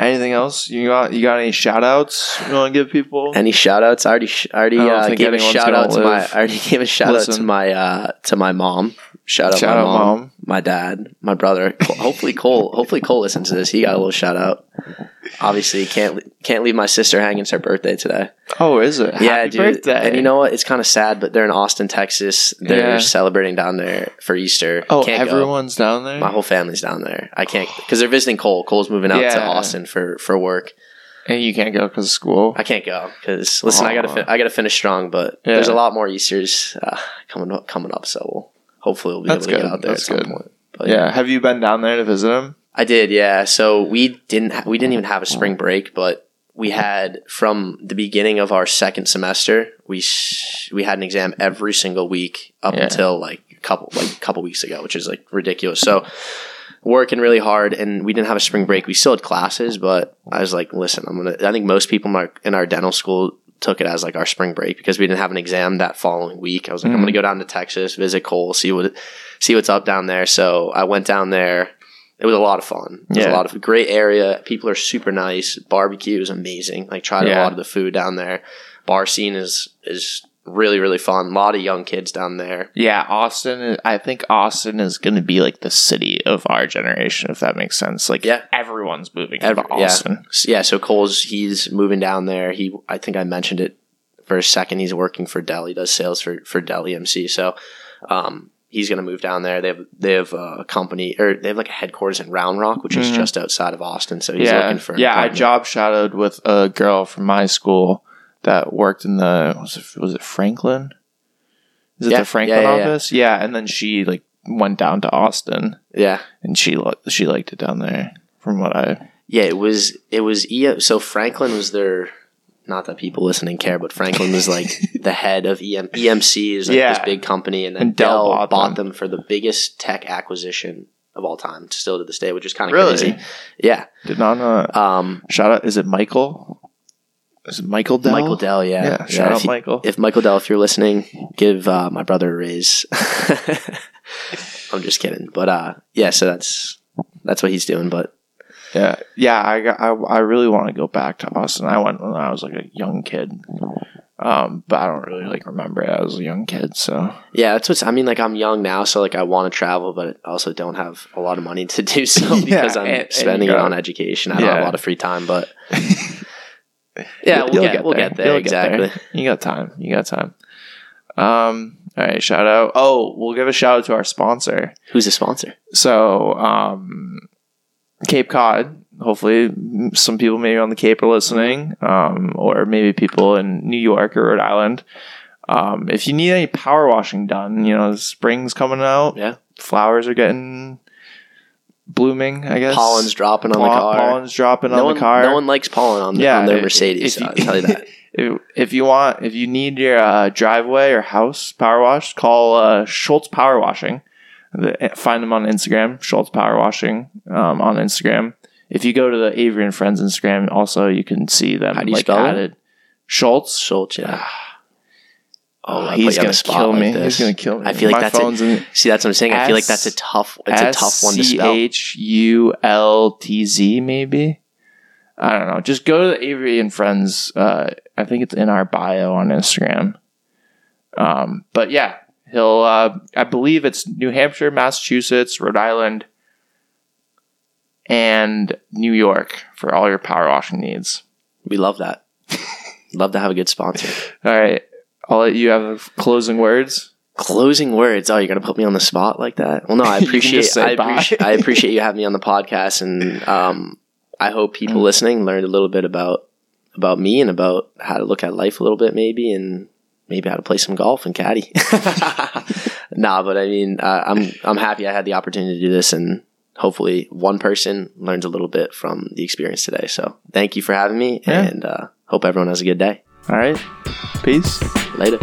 Anything else? You got you got any shout outs you want to give people? any shout outs? I already sh- I already I uh, gave a shout out to my. I already gave a shout out to my uh, to my mom. Shout out Shout my out, mom, Mom. my dad, my brother. Hopefully Cole. Hopefully Cole listens to this. He got a little shout out. Obviously can't can't leave my sister hanging. It's her birthday today. Oh, is it? yeah, Happy dude. birthday. And you know what? It's kind of sad, but they're in Austin, Texas. They're Yeah. celebrating down there for Easter. Oh, Can't go. everyone's down there. My whole family's down there. I can't because they're visiting Cole. Cole's moving out to Austin for for work. and you can't go because of school. I can't go because listen, I gotta fin- I gotta finish strong, but Yeah. there's a lot more Easter's uh, coming up coming up, so we'll, hopefully we'll be That's able to good. get out there That's at some good. point. But yeah. Have you been down there to visit him? I did, yeah. So we didn't ha- we didn't even have a spring break, but we had from the beginning of our second semester, we sh- we had an exam every single week up Yeah. until like a couple like a couple weeks ago, which is like ridiculous. So working really hard and we didn't have a spring break. We still had classes, but I was like, listen, I'm going to I think most people in our, in our dental school took it as like our spring break because we didn't have an exam that following week. I was like, I'm Mhm. going to go down to Texas, visit Cole, see what see what's up down there. So I went down there. It was a lot of fun. It was Yeah. a lot of great area. People are super nice. Barbecue is amazing. Like tried a lot of the food down there. Bar scene is is really really fun. A lot of young kids down there. Yeah, Austin. I think Austin is going to be like the city of our generation, if that makes sense. Like, Yeah. everyone's moving Every- to yeah. Austin. S- Yeah, so Cole's he's moving down there. He I think I mentioned it for a second. He's working for Dell. He does sales for for Dell EMC. So um, he's going to move down there. They have they have a company or they have like a headquarters in Round Rock, which is Mhm. just outside of Austin. So he's yeah, looking for yeah. I job shadowed with a girl from my school that worked in the was it was it Franklin? Is it Yeah, the Franklin yeah, office? Yeah. and then she like went down to Austin, Yeah, and she li- she liked it down there. From what I yeah. It was it was E- so Franklin was their. Not that people listening care, but Franklin was like the head of EM, EMC is like Yeah. this big company, and then And Dell Dell, bought bought, them. them. for the biggest tech acquisition of all time, still to this day, which is kind of Really? crazy. Yeah, did not know. Um, Shout out! Is it Michael? Is it Michael Dell? Michael Dell, yeah. Yeah. shout if out you- Michael. If Michael Dell, if you're listening, give uh, my brother a raise. I'm just kidding, but uh, yeah. So that's that's what he's doing. But Yeah, yeah. I got, I, I really want to go back to Austin. I went when I was like a young kid, um, but I don't really like remember it. I was a young kid, so yeah, that's what's. I mean, like I'm young now, so like I want to travel, but I also don't have a lot of money to do so Yeah, because I'm and- and spending you it got- on education. I don't have Yeah. a lot of free time, but yeah, we'll You'll get, we'll get there You'll get exactly. there. You got time. You got time. Um. All right. Shout out. Oh, we'll give a shout out to our sponsor. Who's the sponsor? So, um, Cape Cod. Hopefully, some people maybe on the Cape are listening, um, or maybe people in New York or Rhode Island. Um, if you need any power washing done, you know, spring's coming out. Yeah. Flowers are getting blooming. I guess Pollen's dropping on the car. Pollen's dropping no on one, the car. no one likes pollen on, Yeah, on their if- Mercedes. if you- I'll tell you that. if, if you want, if you need your uh, driveway or house power washed, call uh, Schultz Power Washing. The- Find them on Instagram, Schultz Power Washing um, on Instagram. If you go to the Avery and Friends Instagram, also you can see them How do you like spell it? Schultz. Schultz, yeah. Oh, I he's gonna kill like me. this. He's gonna kill me. I feel like My that's a- See, that's what I'm saying. I feel like that's a tough. It's a tough one to spell. H U L T Z maybe. I don't know. Just go to the Avery and Friends. Uh, I think it's in our bio on Instagram. Um, but yeah, he'll. Uh, I believe it's New Hampshire, Massachusetts, Rhode Island, and New York for all your power washing needs. We love that. love to have a good sponsor. All right, I'll let you have closing words. Closing words. Oh, you're gonna put me on the spot like that? Well, no, I appreciate. I appreciate. I appreciate you having me on the podcast, and um, I hope people Mm. listening learned a little bit about about me and about how to look at life a little bit, maybe, and maybe how to play some golf and caddy. nah, but I mean, uh, I'm I'm happy I had the opportunity to do this, and hopefully, one person learns a little bit from the experience today. So, thank you for having me, Yeah. and uh, hope everyone has a good day. All right, peace. Later.